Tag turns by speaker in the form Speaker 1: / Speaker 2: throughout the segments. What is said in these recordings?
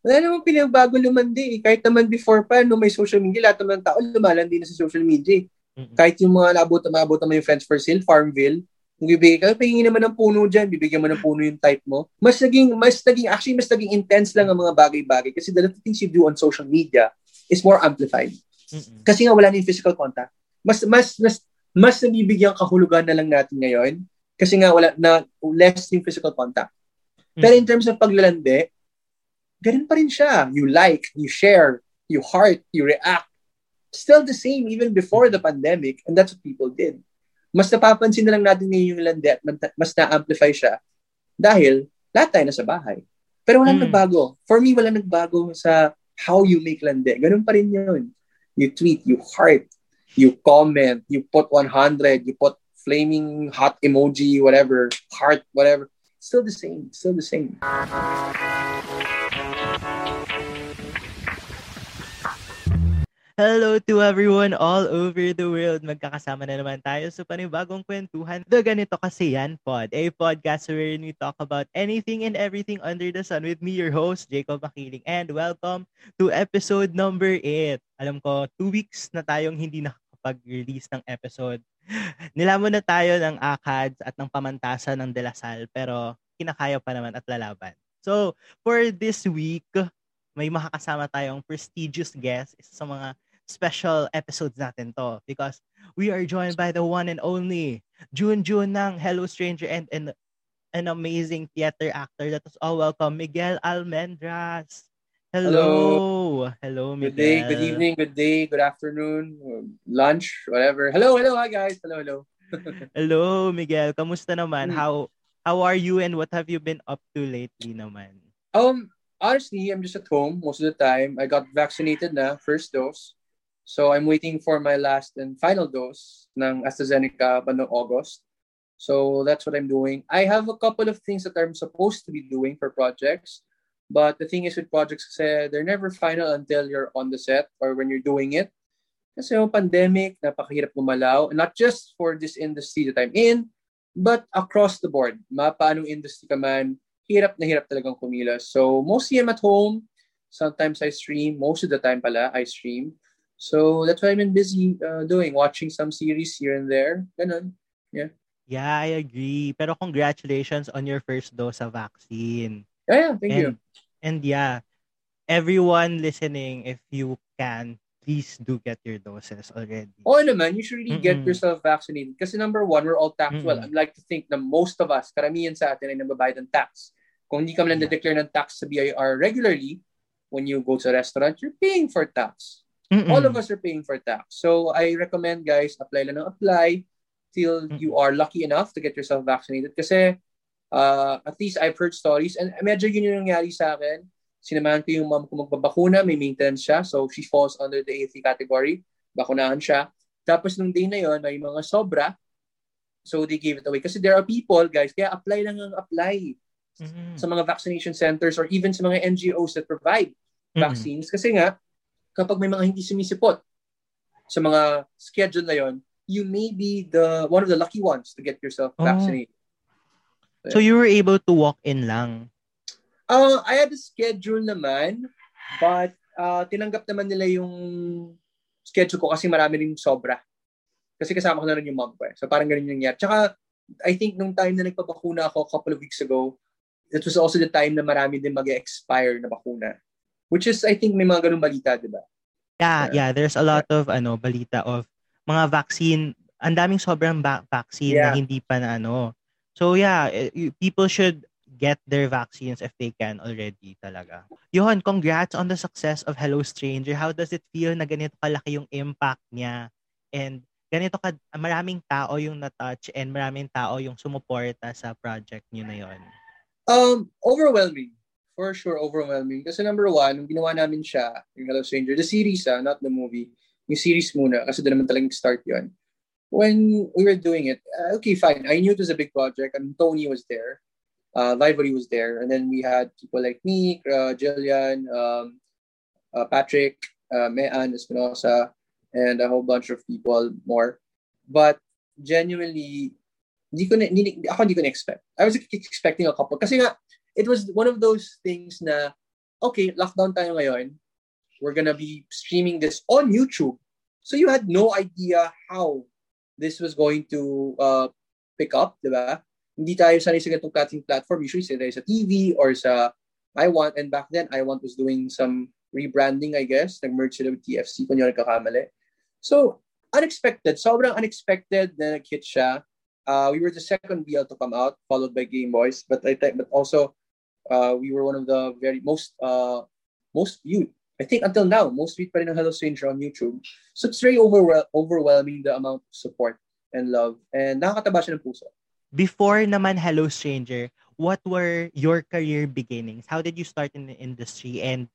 Speaker 1: Wala namang pinagbago lumandi. Eh. Kahit naman before pa, no, may social media, lahat naman tao lumalandi na sa social media. Mm-hmm. Kahit yung mga nabot na mabot naman yung Friends for Sale, Farmville, kung bibigay ka, pahingin naman ng puno dyan, bibigyan mo ng puno yung type mo. Mas naging, mas naging, actually, mas naging intense lang ang mga bagay-bagay kasi the things you do on social media is more amplified. Mm-hmm. Kasi nga wala na yung physical contact. Mas, mas, mas, mas nabibigyan kahulugan na lang natin ngayon kasi nga wala na less yung physical contact. Pero in terms of paglalandi, ganun pa rin siya. You like, you share, you heart, you react. Still the same even before the pandemic and that's what people did. Mas napapansin na lang natin ngayon yung landi at mas na-amplify siya dahil lahat tayo nasa bahay. Pero walang mm. nagbago. For me, walang nagbago sa how you make landi. Ganun pa rin yun. You tweet, you heart, you comment, you put 100, you put flaming hot emoji, whatever, heart, whatever. Still the same. Still the same.
Speaker 2: Hello to everyone all over the world. Magkakasama na naman tayo sa panibagong kwentuhan. The Ganito Kasi Yan Pod, a podcast wherein we talk about anything and everything under the sun with me, your host, Jacob Makiling. And welcome to episode number 8. Alam ko, two weeks na tayong hindi nakapag-release ng episode. Nilamon na tayo ng ACADS at ng pamantasan ng Delasal, pero kinakaya pa naman at lalaban. So, for this week, may makakasama tayong prestigious guest, isa sa mga special episodes natin to because we are joined by the one and only June June ng Hello Stranger and an, an amazing theater actor. Let us all welcome Miguel Almendras. Hello. Hello, Miguel.
Speaker 1: Good day, good evening, good day, good afternoon, lunch, whatever. Hello, hello, hi guys. Hello, hello.
Speaker 2: hello, Miguel. Kamusta naman? Hmm. How how are you and what have you been up to lately naman?
Speaker 1: Um, honestly, I'm just at home most of the time. I got vaccinated na, first dose. So I'm waiting for my last and final dose ng AstraZeneca pa noong August. So that's what I'm doing. I have a couple of things that I'm supposed to be doing for projects. But the thing is with projects kasi they're never final until you're on the set or when you're doing it. Kasi yung pandemic, napakahirap gumalaw. Not just for this industry that I'm in, but across the board. Mapa anong industry ka man, hirap na hirap talagang kumilos. So mostly I'm at home. Sometimes I stream. Most of the time pala, I stream. So that's what I've been busy uh, doing, watching some series here and there. Ganun. Yeah.
Speaker 2: Yeah, I agree. Pero congratulations on your first dose of vaccine.
Speaker 1: Yeah, yeah thank
Speaker 2: and,
Speaker 1: you.
Speaker 2: And yeah, everyone listening, if you can, please do get your doses already.
Speaker 1: Oh, naman, you should really get yourself vaccinated. Kasi number one, we're all taxed well. I'd like to think na most of us, karamihan sa atin ay nababayad ng tax. Kung hindi ka man yeah. declare ng tax sa BIR regularly, when you go to a restaurant, you're paying for tax. Mm-mm. All of us are paying for tax. So I recommend guys, apply lang ng apply till you are lucky enough to get yourself vaccinated. Kasi uh, at least I've heard stories and medyo yun yung nangyari sa akin. Sinamahan ko yung mom ko magbabakuna, may maintenance siya. So she falls under the A3 category. Bakunahan siya. Tapos nung day na yon may mga sobra. So they gave it away. Kasi there are people, guys, kaya apply lang ang apply mm-hmm. sa mga vaccination centers or even sa mga NGOs that provide mm-hmm. vaccines. Kasi nga, kapag may mga hindi sumisipot sa mga schedule na yon, you may be the one of the lucky ones to get yourself oh. vaccinated.
Speaker 2: So you were able to walk in lang?
Speaker 1: Uh, I had a schedule naman, but uh, tinanggap naman nila yung schedule ko kasi marami rin sobra. Kasi kasama ko na rin yung mom ko eh. So parang ganun yung nangyari. Tsaka, I think nung time na nagpabakuna ako a couple of weeks ago, it was also the time na marami din mag-expire na bakuna. Which is, I think, may mga ganung balita, di ba?
Speaker 2: Yeah, yeah. There's a lot of ano balita of mga vaccine. Ang daming sobrang ba- vaccine yeah. na hindi pa na ano. So yeah, eh, people should get their vaccines if they can already talaga. Yun, congrats on the success of Hello Stranger. How does it feel na ganito kalaki yung impact niya? And ganito ka, maraming tao yung na-touch and maraming tao yung sumuporta sa project niyo na yon.
Speaker 1: Um, overwhelming for sure overwhelming. Kasi number one, nung ginawa namin siya, yung Hello Stranger, the series ah, not the movie, yung series muna, kasi doon naman talagang start yon When we were doing it, uh, okay, fine. I knew it was a big project and Tony was there. Uh, Library was there. And then we had people like me, uh, Jillian, um, uh, Patrick, uh, Mean Espinosa, and a whole bunch of people more. But genuinely, hindi ko na, hindi, ako hindi ko na-expect. I was expecting a couple. Kasi nga, it was one of those things na okay, lockdown tayo ngayon. We're gonna be streaming this on YouTube. So you had no idea how this was going to uh, pick up, di ba? Hindi tayo sanay sa ganitong platform platform. Usually sila sa TV or sa I Want. And back then, I Want was doing some rebranding, I guess. Nag-merge sila with TFC kung yun nagkakamali. So, unexpected. Sobrang unexpected na nag-hit siya. Uh, we were the second BL to come out, followed by Game Boys. But I think, but also, uh, we were one of the very most uh, most viewed. I think until now, most viewed pa rin ng Hello Stranger on YouTube. So it's very overwhel- overwhelming the amount of support and love. And nakakataba siya ng puso.
Speaker 2: Before naman Hello Stranger, what were your career beginnings? How did you start in the industry? And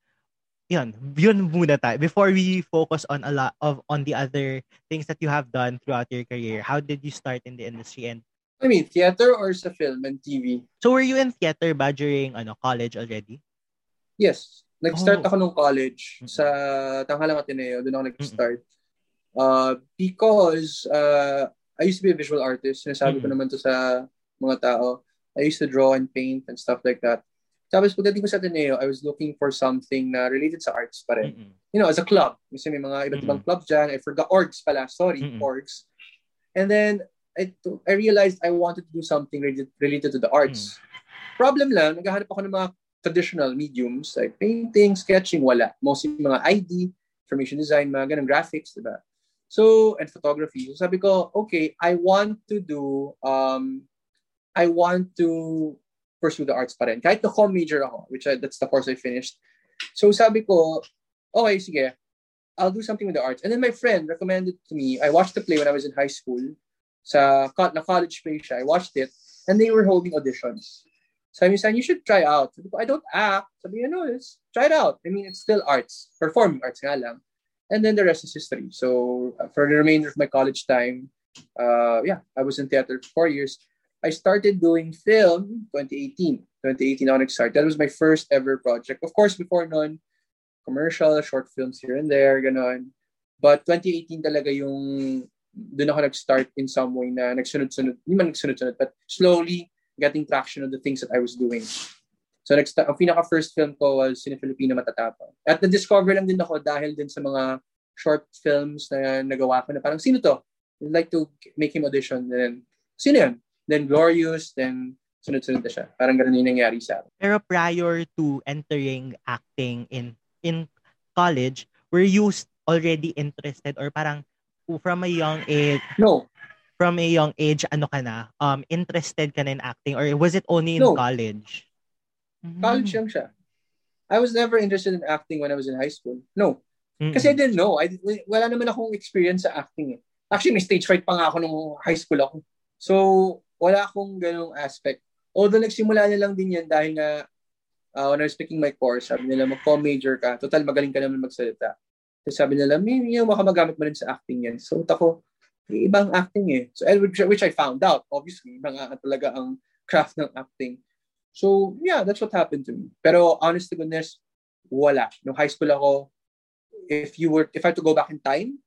Speaker 2: yun, yun muna tayo. Before we focus on a lot of on the other things that you have done throughout your career, how did you start in the industry and
Speaker 1: I mean, theater or sa film and TV?
Speaker 2: So were you in theater ba during ano, college already?
Speaker 1: Yes. Nag-start
Speaker 2: Oh.
Speaker 1: ako nung college sa Tanghalang Ateneo. Doon ako nag-start. Uh, because uh, I used to be a visual artist. Sinasabi ko
Speaker 2: Mm-mm.
Speaker 1: naman to sa mga tao. I used to draw and paint and stuff like that. Tapos pagdating ko sa Ateneo, I was looking for something na related sa arts pa rin.
Speaker 2: Mm-mm.
Speaker 1: You know, as a club. Kasi may mga iba't ibang clubs dyan. I forgot orgs pala. Sorry,
Speaker 2: Mm-mm.
Speaker 1: orgs. And then, I, I realized I wanted to do something related, related to the arts. Problem lang, naghahanap ako ng mga traditional mediums like painting, sketching, wala. Mostly mga ID, information design, mga ganun, graphics, diba? So, and photography. So sabi ko, okay, I want to do, um, I want to pursue the arts pa rin. Kahit na com major ako, which I, that's the course I finished. So sabi ko, okay, sige, I'll do something with the arts. And then my friend recommended to me, I watched the play when I was in high school. Sa na college play siya. I watched it. And they were holding auditions. Sabi niya, "San, you should try out. Sabi ko, I don't act. Sabi niya, no, it's, try it out. I mean, it's still arts. Performing arts nga lang. And then the rest is history. So uh, for the remainder of my college time, uh, yeah, I was in theater for four years. I started doing film 2018. 2018 ako nag-start. That was my first ever project. Of course, before nun, commercial, short films here and there, ganon. But 2018 talaga yung doon ako nag-start in some way na nagsunod-sunod, hindi man nagsunod-sunod, but slowly getting traction on the things that I was doing. So next, ang pinaka-first film ko was Cine Filipino Matatapang. At na-discover lang din ako dahil din sa mga short films na nagawa ko na parang, sino to? I'd like to make him audition. And then, sino yun? Then Glorious, then sunod-sunod na siya. Parang ganun yung nangyari sa akin.
Speaker 2: Pero prior to entering acting in in college, were you already interested or parang from a young age
Speaker 1: No,
Speaker 2: from a young age ano ka na um interested ka na in acting or was it only in
Speaker 1: No.
Speaker 2: college?
Speaker 1: college
Speaker 2: Mm.
Speaker 1: lang siya. I was never interested in acting when I was in high school. No.
Speaker 2: Mm-mm.
Speaker 1: Kasi I didn't know. I, wala naman akong experience sa acting eh. Actually, may stage fright pa nga ako nung high school ako. So, wala akong ganong aspect. Although nagsimula na lang din yan dahil nga uh, when I was picking my course, sabi nila mag-com major ka. Total, magaling ka naman magsalita. So, sabi nila, may, may baka magamit mo rin sa acting yan. So, tako, may ibang acting eh. So, which, which I found out. Obviously, mga talaga ang craft ng acting. So, yeah, that's what happened to me. Pero honest to goodness, wala. Nung high school ako, if you were, if I had to go back in time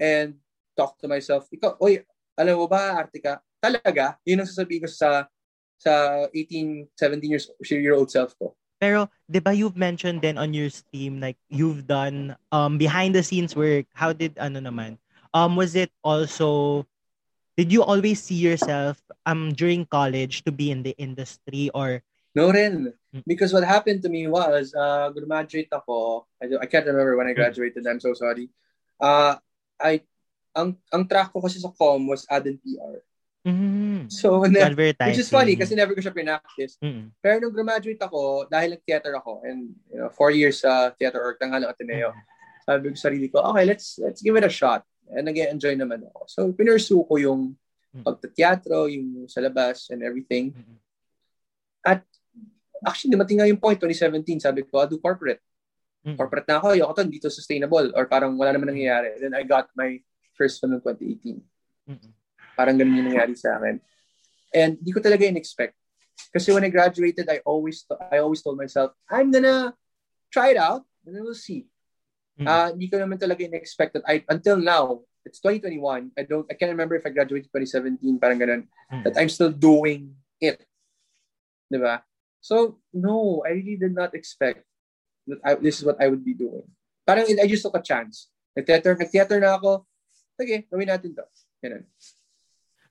Speaker 1: and talk to myself, ikaw, oy, alam mo ba, arte ka? Talaga, yun ang sasabihin ko sa sa 18, 17 years year old self ko.
Speaker 2: Pero 'di ba you've mentioned then on your stream like you've done um behind the scenes work. How did ano naman? Um was it also did you always see yourself um during college to be in the industry or
Speaker 1: No rin.
Speaker 2: Mm.
Speaker 1: Because what happened to me was, uh, graduate ako. I, I can't remember when I graduated. I'm so sorry. Uh, I, ang, ang track ko kasi sa com was ad and PR.
Speaker 2: Mm,
Speaker 1: So,
Speaker 2: advertising?
Speaker 1: which is funny kasi never ko siya pinactice.
Speaker 2: Mm,
Speaker 1: Pero nung graduate ako, dahil nag-theater ako, and you know, four years sa theater or Tanghalang Ateneo, sabi ko sa sarili ko, okay, let's let's give it a shot. And nag-enjoy naman ako. So, pinursue ko yung pagtateatro, yung sa labas and everything.
Speaker 2: mm,
Speaker 1: Actually, dumating nga yung point, 2017, sabi ko, I'll do corporate.
Speaker 2: mm.
Speaker 1: Corporate na ako, ayoko to, dito sustainable. Or parang wala naman nangyayari. Then I got my first film in 2018.
Speaker 2: Mm,
Speaker 1: Parang ganun yung nangyari sa akin. And di ko talaga in-expect. Kasi when I graduated, I always I always told myself, I'm gonna try it out and then we'll see.
Speaker 2: Mm.
Speaker 1: Ah, hindi ko naman talaga in-expect that I, until now, it's 2021, I don't, I can't remember if I graduated 2017, parang ganun,
Speaker 2: Mm.
Speaker 1: that I'm still doing it. Diba? So, no, I really did not expect. that I, this is what I would be doing. Parang I just took a chance. Nag-theater, nag-theater na ako. Sige, gawin natin to. Ganun.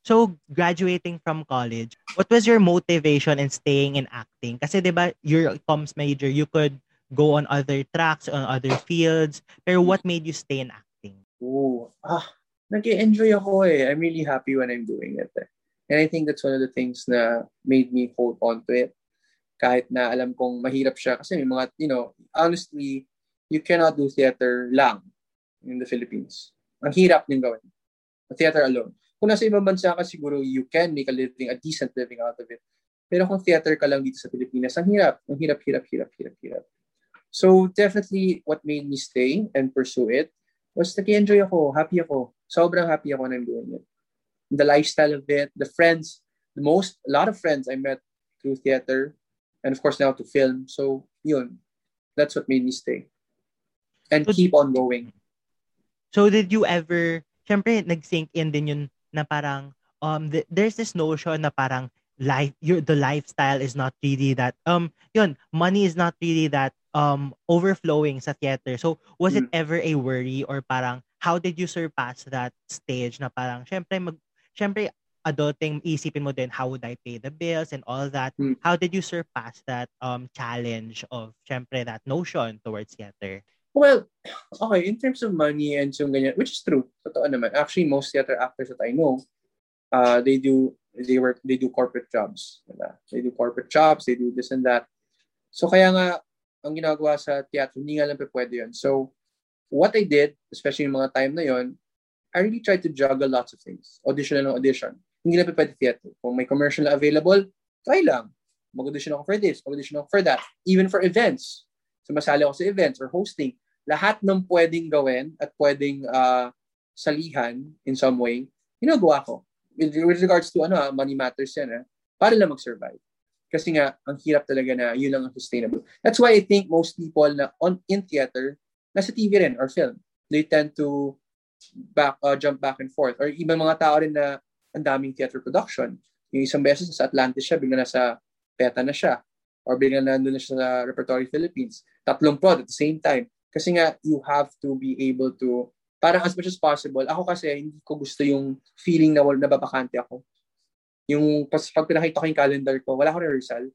Speaker 2: So, graduating from college, what was your motivation in staying in acting? Kasi 'di ba, your comms major, you could go on other tracks, on other fields. Pero what made you stay in acting?
Speaker 1: Oh, ah, nag-enjoy ako eh. I'm really happy when I'm doing it. Eh. And I think that's one of the things na made me hold on to it. Kahit na alam kong mahirap siya. Kasi may mga, you know, honestly, you cannot do theater lang in the Philippines. Ang hirap din gawin. Theater alone. Kung nasa ibang bansa ka, siguro you can make a living, a decent living out of it. Pero kung theater ka lang dito sa Pilipinas, ang hirap. Ang hirap, hirap, hirap, hirap, hirap. So definitely what made me stay and pursue it was nag-enjoy ako, happy ako. Sobrang happy ako I'm doing it. The lifestyle of it, the friends, the most, a lot of friends I met through theater and of course now to film. So yun, that's what made me stay. And keep on going.
Speaker 2: So did you ever, syempre nag-sink in din yun na parang um th- there's this notion na parang life your the lifestyle is not really that um yun money is not really that um overflowing sa theater so was mm. it ever a worry or parang how did you surpass that stage na parang syempre mag syempre adulting isipin mo din how would I pay the bills and all that mm. how did you surpass that um challenge of syempre that notion towards theater
Speaker 1: Well, okay, in terms of money and so ganyan, which is true, totoo naman. Actually, most theater actors that I know, uh, they do they work they do corporate jobs. Diba? They do corporate jobs, they do this and that. So kaya nga ang ginagawa sa theater, hindi nga lang pwede yun. So what I did, especially yung mga time na yon, I really tried to juggle lots of things. Audition na audition. Hindi lang pwede theater. Kung may commercial available, try lang. Mag-audition ako for this, mag-audition ako for that. Even for events. Sumasali ako sa events or hosting lahat ng pwedeng gawin at pwedeng uh, salihan in some way, ginagawa ko. With, with regards to ano, ah, money matters yan, eh, para lang mag-survive. Kasi nga, ang hirap talaga na yun lang ang sustainable. That's why I think most people na on in theater, nasa TV rin or film, they tend to back uh, jump back and forth. Or ibang mga tao rin na ang daming theater production. Yung isang beses sa Atlantis siya, bigla nasa PETA na siya. Or bigla na nandun na siya sa Repertory Philippines. Tatlong prod at the same time. Kasi nga, you have to be able to, parang as much as possible, ako kasi, hindi ko gusto yung feeling na nababakante ako. Yung, pas, pag pinakita ko yung calendar ko, wala akong rehearsal.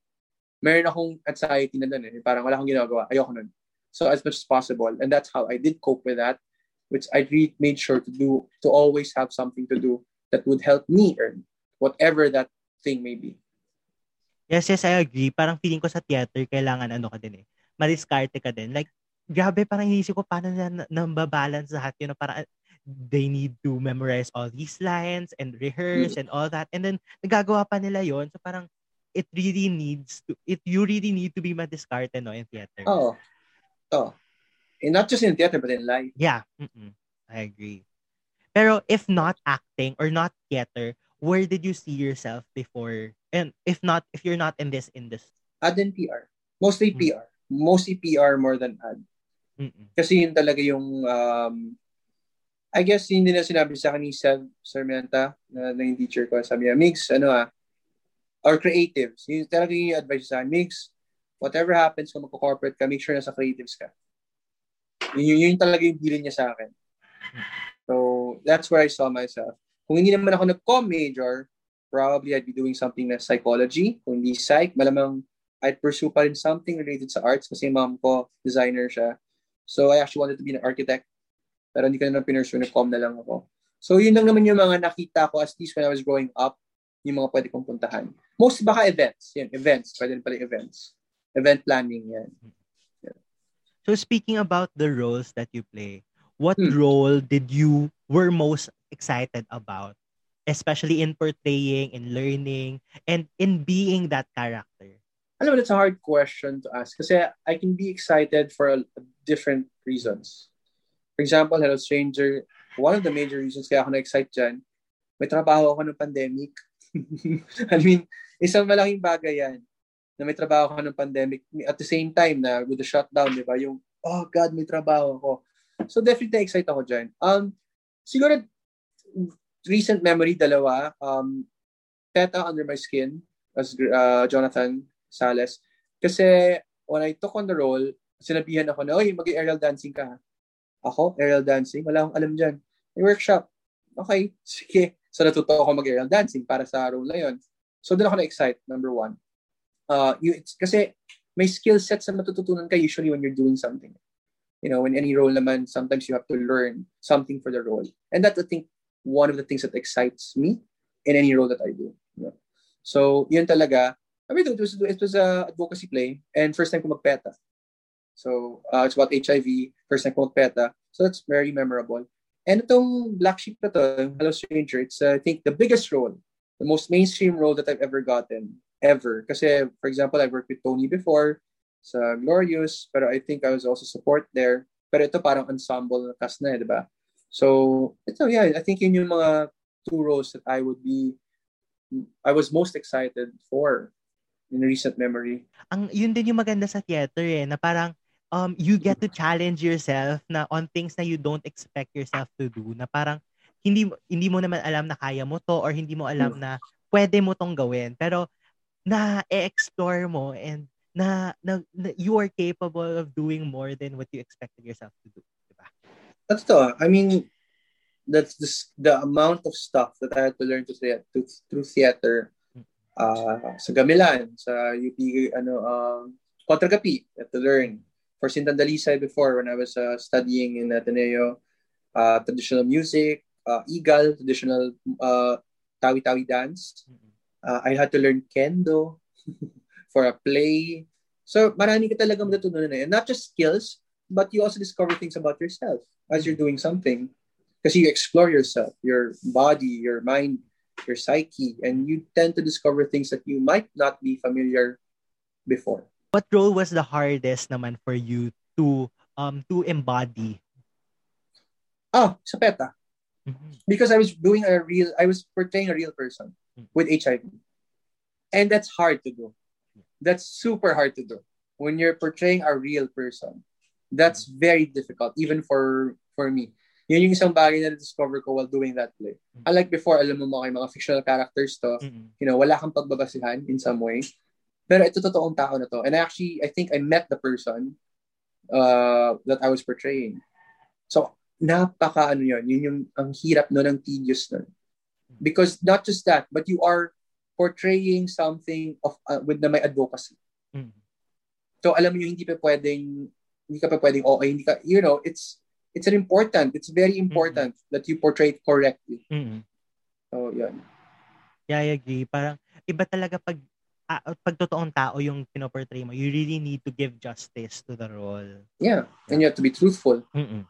Speaker 1: Meron akong anxiety na doon eh. Parang wala akong ginagawa. Ayoko nun. So as much as possible. And that's how I did cope with that, which I really made sure to do, to always have something to do that would help me earn whatever that thing may be.
Speaker 2: Yes, yes, I agree. Parang feeling ko sa theater, kailangan ano ka din eh. Madiskarte ka din. Like, grabe, parang inisip ko paano na nababalance lahat yun. Para they need to memorize all these lines and rehearse mm. and all that. And then, nagagawa pa nila yon So parang, it really needs to, it, you really need to be madiskarte, no, in theater.
Speaker 1: Oh. Oh. And not just in theater, but in life.
Speaker 2: Yeah. Mm-mm. I agree. Pero if not acting or not theater, where did you see yourself before? And if not, if you're not in this industry?
Speaker 1: Ad and PR. Mostly mm-hmm. PR. Mostly PR more than ad. Mm-mm. Kasi yun talaga yung, um, I guess yun din na sinabi sa akin ni Sir Sarmienta, na, na yung teacher ko. Sabi niya, Mix, ano ah, or creatives. Yun talaga yung advice sa akin. Mix, whatever happens kung magko-corporate ka, make sure na sa creatives ka. Yun, yun, yun talaga yung bilin niya sa akin. So, that's where I saw myself. Kung hindi naman ako nag-com major, probably I'd be doing something na psychology. Kung hindi psych, malamang I'd pursue pa rin something related sa arts kasi mom ko, designer siya. So I actually wanted to be an architect. Pero hindi ko na pinursue, nag-com na lang ako. So yun lang naman yung mga nakita ko as least when I was growing up, yung mga pwede kong puntahan. Most baka events. Yan, events. Pwede pala events. Event planning, yan.
Speaker 2: Yeah. So speaking about the roles that you play, what hmm. role did you were most excited about? Especially in portraying, in learning, and in being that character?
Speaker 1: Alam mo, that's a hard question to ask kasi I can be excited for a, different reasons. For example, Hello Stranger, one of the major reasons kaya ako na-excite dyan, may trabaho ako ng pandemic. I mean, isang malaking bagay yan na may trabaho ako ng pandemic. At the same time na with the shutdown, di ba? Yung, oh God, may trabaho ako. So definitely na-excite ako dyan. Um, siguro, recent memory, dalawa. Um, Teta Under My Skin as uh, Jonathan Sales. Kasi when I took on the role, Sinabihan ako na, oy, mag-aerial dancing ka. Ako, aerial dancing? Wala akong alam dyan. May workshop. Okay, sige. So natuto ako mag-aerial dancing para sa role na yun. So doon ako na-excite, number one. Uh, you, it's, kasi may skill sets na matututunan ka usually when you're doing something. You know, in any role naman, sometimes you have to learn something for the role. And that's, I think, one of the things that excites me in any role that I do. You? So, yun talaga. I mean, it was, it was a advocacy play and first time ko magpeta. So, uh, it's about HIV, first time ko magpeta. So, that's very memorable. And itong Black Sheep na to, Hello Stranger, it's, uh, I think, the biggest role, the most mainstream role that I've ever gotten, ever. Kasi, for example, I worked with Tony before sa Glorious, pero I think I was also support there. Pero ito parang ensemble na cast na eh, di ba? So, ito, yeah, I think yun yung mga two roles that I would be, I was most excited for in recent memory.
Speaker 2: Ang, yun din yung maganda sa theater eh, na parang um, you get to challenge yourself na on things na you don't expect yourself to do na parang hindi hindi mo naman alam na kaya mo to or hindi mo alam na pwede mo tong gawin. Pero na explore mo and na, na, na you are capable of doing more than what you expected yourself to do diba
Speaker 1: that's to I mean that's the, the amount of stuff that I had to learn to, to through theater uh, sa Gamilan sa UP ano um uh, Kontragapi I had to learn for Sintandalisay before when I was uh, studying in Ateneo, uh, traditional music, uh, Igal, traditional uh, tawi-tawi dance. Uh, I had to learn kendo for a play. So marami ka talaga matutunan na Not just skills, but you also discover things about yourself as you're doing something. Because you explore yourself, your body, your mind, your psyche, and you tend to discover things that you might not be familiar before
Speaker 2: what role was the hardest naman for you to um to embody?
Speaker 1: Oh, sa PETA. Mm-hmm. Because I was doing a real, I was portraying a real person mm-hmm. with HIV. And that's hard to do. That's super hard to do. When you're portraying a real person, that's mm-hmm. very difficult, even for for me. Yun yung isang bagay na discover ko while doing that play. Mm-hmm. Unlike before, alam mo mga, mga fictional characters to, mm-hmm. you know, wala kang pagbabasihan in some way. Pero ito totoong tao na to. And actually, I think I met the person uh, that I was portraying. So, napaka ano yun. Yun yung ang hirap no, ng tedious nun. Because not just that, but you are portraying something of uh, with na may advocacy. Mm. So, alam mo yung hindi pa pwedeng hindi ka pa pwedeng okay, hindi ka, you know, it's it's an important, it's very important mm-hmm. that you portray it correctly. Mm-hmm. So, yan.
Speaker 2: Yeah, I agree. Parang iba talaga pag uh, pag totoong tao yung pinoportray mo, you really need to give justice to the role.
Speaker 1: Yeah, and you have to be truthful.
Speaker 2: Mm-mm.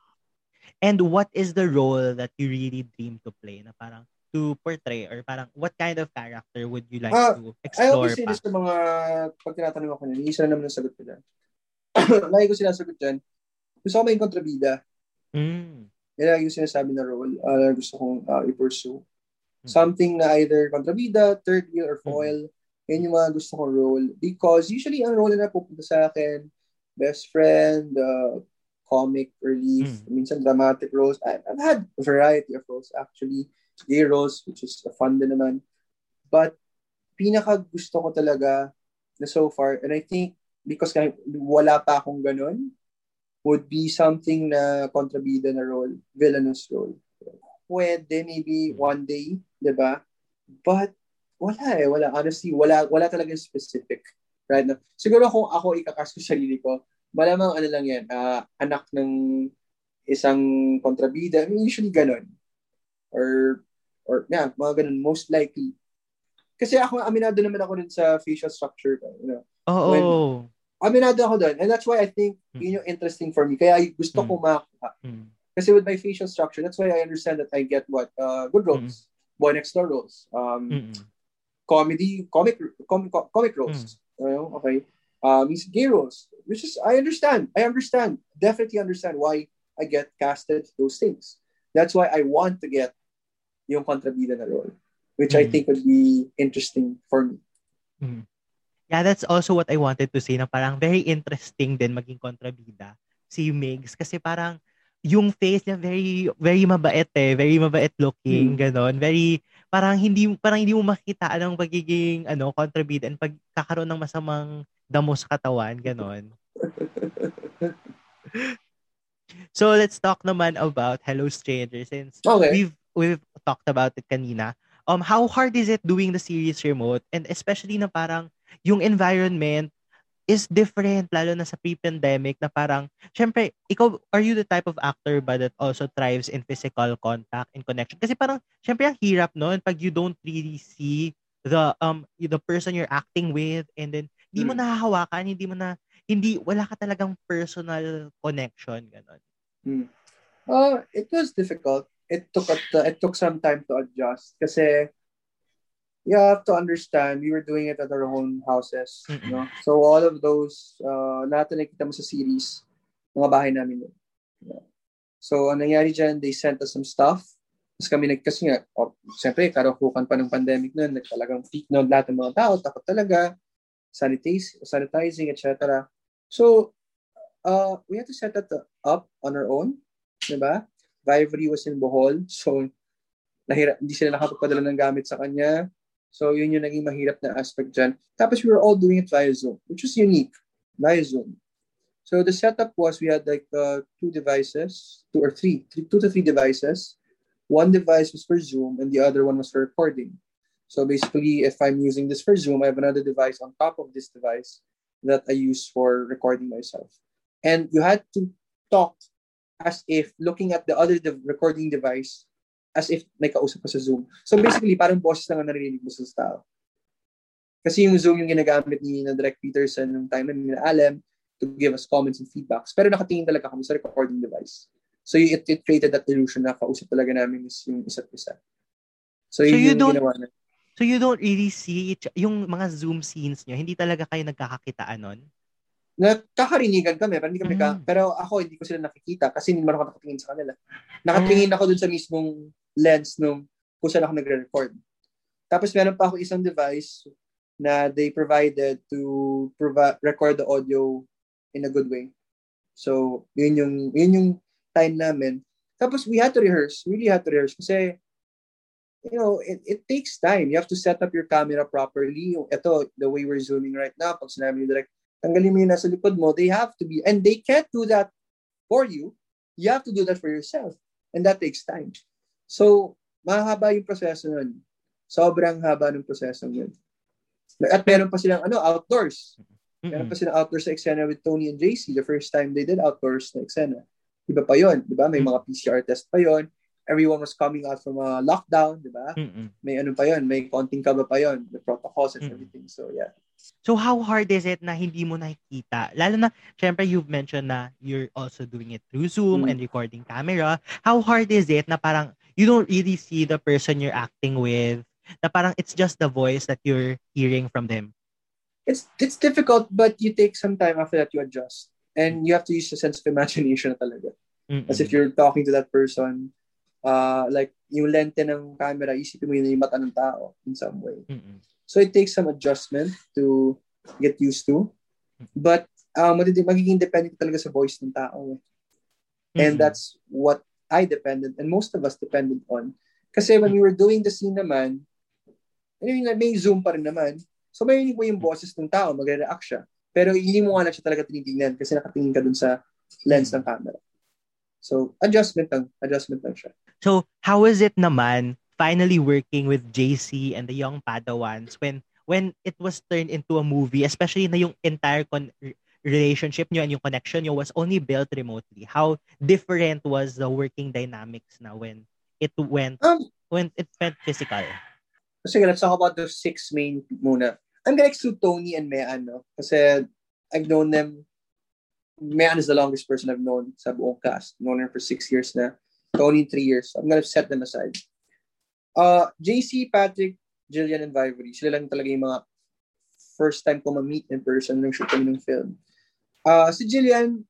Speaker 2: And what is the role that you really dream to play na parang to portray or parang what kind of character would you like uh, to explore I
Speaker 1: always say this sa mga pag tinatanong ako niyan, isa na naman ang sagot ko dyan. Lagi ko sinasagot dyan, gusto ko may kontrabida. Mm. Yan lagi ko sinasabi na role uh, gusto kong uh, i-pursue. Mm. Something na either kontrabida, third wheel, or foil. Mm yan yung mga gusto kong role. Because usually ang role na pupunta sa akin, best friend, uh, comic relief, mm. minsan dramatic roles. I, I've had a variety of roles actually. Gay roles, which is fun din naman. But pinaka gusto ko talaga na so far, and I think because kahit wala pa akong ganun, would be something na kontrabida na role, villainous role. Pwede, maybe one day, di ba? But wala eh, wala. Honestly, wala, wala talaga specific. Right now. Siguro kung ako ikakas ko sarili ko, malamang ano lang yan, uh, anak ng isang kontrabida. I mean, usually ganun. Or, or yeah, mga ganun, most likely. Kasi ako, aminado naman ako dun sa facial structure. You know,
Speaker 2: Oo. When,
Speaker 1: aminado ako dun. And that's why I think hmm. yun yung interesting for me. Kaya gusto hmm. ko makakuha. Hmm. Kasi with my facial structure, that's why I understand that I get what? Uh, good roles. Hmm. Boy next door roles. Um, hmm comedy, comic, comic, comic roles. Mm. You know, okay. Um, gay roles, which is I understand. I understand. Definitely understand why I get casted those things. That's why I want to get yung kontrabida na role, which mm. I think would be interesting for me.
Speaker 2: Yeah, that's also what I wanted to say na parang very interesting din maging kontrabida si Migs kasi parang yung face niya very very mabait eh, very mabait looking, mm. ganon. Very parang hindi parang hindi mo makita anong pagiging ano contribute and pagkakaroon ng masamang damo sa katawan ganon so let's talk naman about Hello Stranger since
Speaker 1: okay.
Speaker 2: we've we've talked about it kanina. Um how hard is it doing the series remote and especially na parang yung environment is different lalo na sa pre-pandemic na parang syempre ikaw are you the type of actor ba that also thrives in physical contact and connection kasi parang syempre ang hirap noon pag you don't really see the um the person you're acting with and then hindi mo hmm. nahahawakan hindi mo na hindi wala ka talagang personal connection ganon
Speaker 1: hmm. uh it was difficult it took a, it took some time to adjust kasi you have to understand we were doing it at our own houses mm-hmm. no so all of those uh lahat na nakita mo sa series mga bahay namin yun. Yeah. so ang nangyari dyan they sent us some stuff. Tapos kami nag kasi nga oh, siyempre karahukan pa ng pandemic noon nagtalagang peak na lahat ng mga tao takot talaga sanitize, sanitizing etc so uh we had to set that up on our own diba Vivery was in Bohol so nahira, hindi sila nakapagpadala ng gamit sa kanya So, yun yung naging mahirap na aspect dyan. Tapos, we were all doing it via Zoom, which was unique, via Zoom. So, the setup was we had like uh, two devices, two or three, three, two to three devices. One device was for Zoom, and the other one was for recording. So, basically, if I'm using this for Zoom, I have another device on top of this device that I use for recording myself. And you had to talk as if looking at the other de- recording device as if may kausap ka sa Zoom. So basically, parang boses lang ang narinig mo sa tao. Kasi yung Zoom yung ginagamit ni na Direct Peterson ng time na Alem to give us comments and feedbacks. Pero nakatingin talaga kami sa recording device. So it, it created that illusion na kausap talaga namin is yung isa't isa. So, so you don't, ginawa na.
Speaker 2: So you don't really see it, yung mga Zoom scenes nyo, hindi talaga kayo nagkakakitaan nun?
Speaker 1: Nagkakarinigan kami, pero hindi kami mm. ka, pero ako hindi ko sila nakikita kasi hindi man ako nakatingin sa kanila. Nakatingin ako dun sa mismong lens nung kung saan ako nagre-record. Tapos meron pa ako isang device na they provided to provide record the audio in a good way. So, yun yung yun yung time namin. Tapos we had to rehearse. We really had to rehearse kasi you know, it, it takes time. You have to set up your camera properly. Ito, the way we're zooming right now, pag sinabi ni direct, tanggalin mo yung nasa likod mo, they have to be, and they can't do that for you. You have to do that for yourself. And that takes time. So, mahaba yung proseso nun. Sobrang haba ng proseso nun. At meron pa silang ano, outdoors. Meron pa silang outdoors sa eksena with Tony and JC. The first time they did outdoors na eksena. Iba pa yon, di ba? May mga PCR test pa yon. Everyone was coming out from a lockdown, di ba? May ano pa yon, may konting kaba pa yon, the protocols and everything. So, yeah.
Speaker 2: So how hard is it na hindi mo nakikita? Lalo na, syempre you've mentioned na you're also doing it through Zoom mm. and recording camera. How hard is it na parang you don't really see the person you're acting with na parang it's just the voice that you're hearing from them
Speaker 1: it's it's difficult but you take some time after that you adjust and you have to use a sense of imagination talaga Mm-mm. as if you're talking to that person uh like yung lente ng camera isipin mo yun yung mata ng tao in some way Mm-mm. so it takes some adjustment to get used to but um magiging dependent talaga sa voice ng tao eh. and that's what I depended and most of us depended on. Kasi when we were doing the scene naman, yun, may Zoom pa rin naman. So may mo yung boses ng tao, magre-react siya. Pero hindi mo nga na siya talaga tinitingnan kasi nakatingin ka dun sa lens ng camera. So adjustment lang, adjustment lang siya.
Speaker 2: So how is it naman finally working with JC and the young Padawans when when it was turned into a movie, especially na yung entire con- relationship nyo and yung connection nyo was only built remotely? How different was the working dynamics now when it went um, when it went physical?
Speaker 1: Sige, let's talk about the six main muna. I'm gonna exclude Tony and Mean, no? Kasi I've known them Mean is the longest person I've known sa buong cast. Known her for six years na. Tony, three years. I'm gonna set them aside. Uh, JC, Patrick, Jillian, and Vivory, sila lang talaga yung mga first time ko ma-meet in person nung shoot ng film. Uh, si Jillian,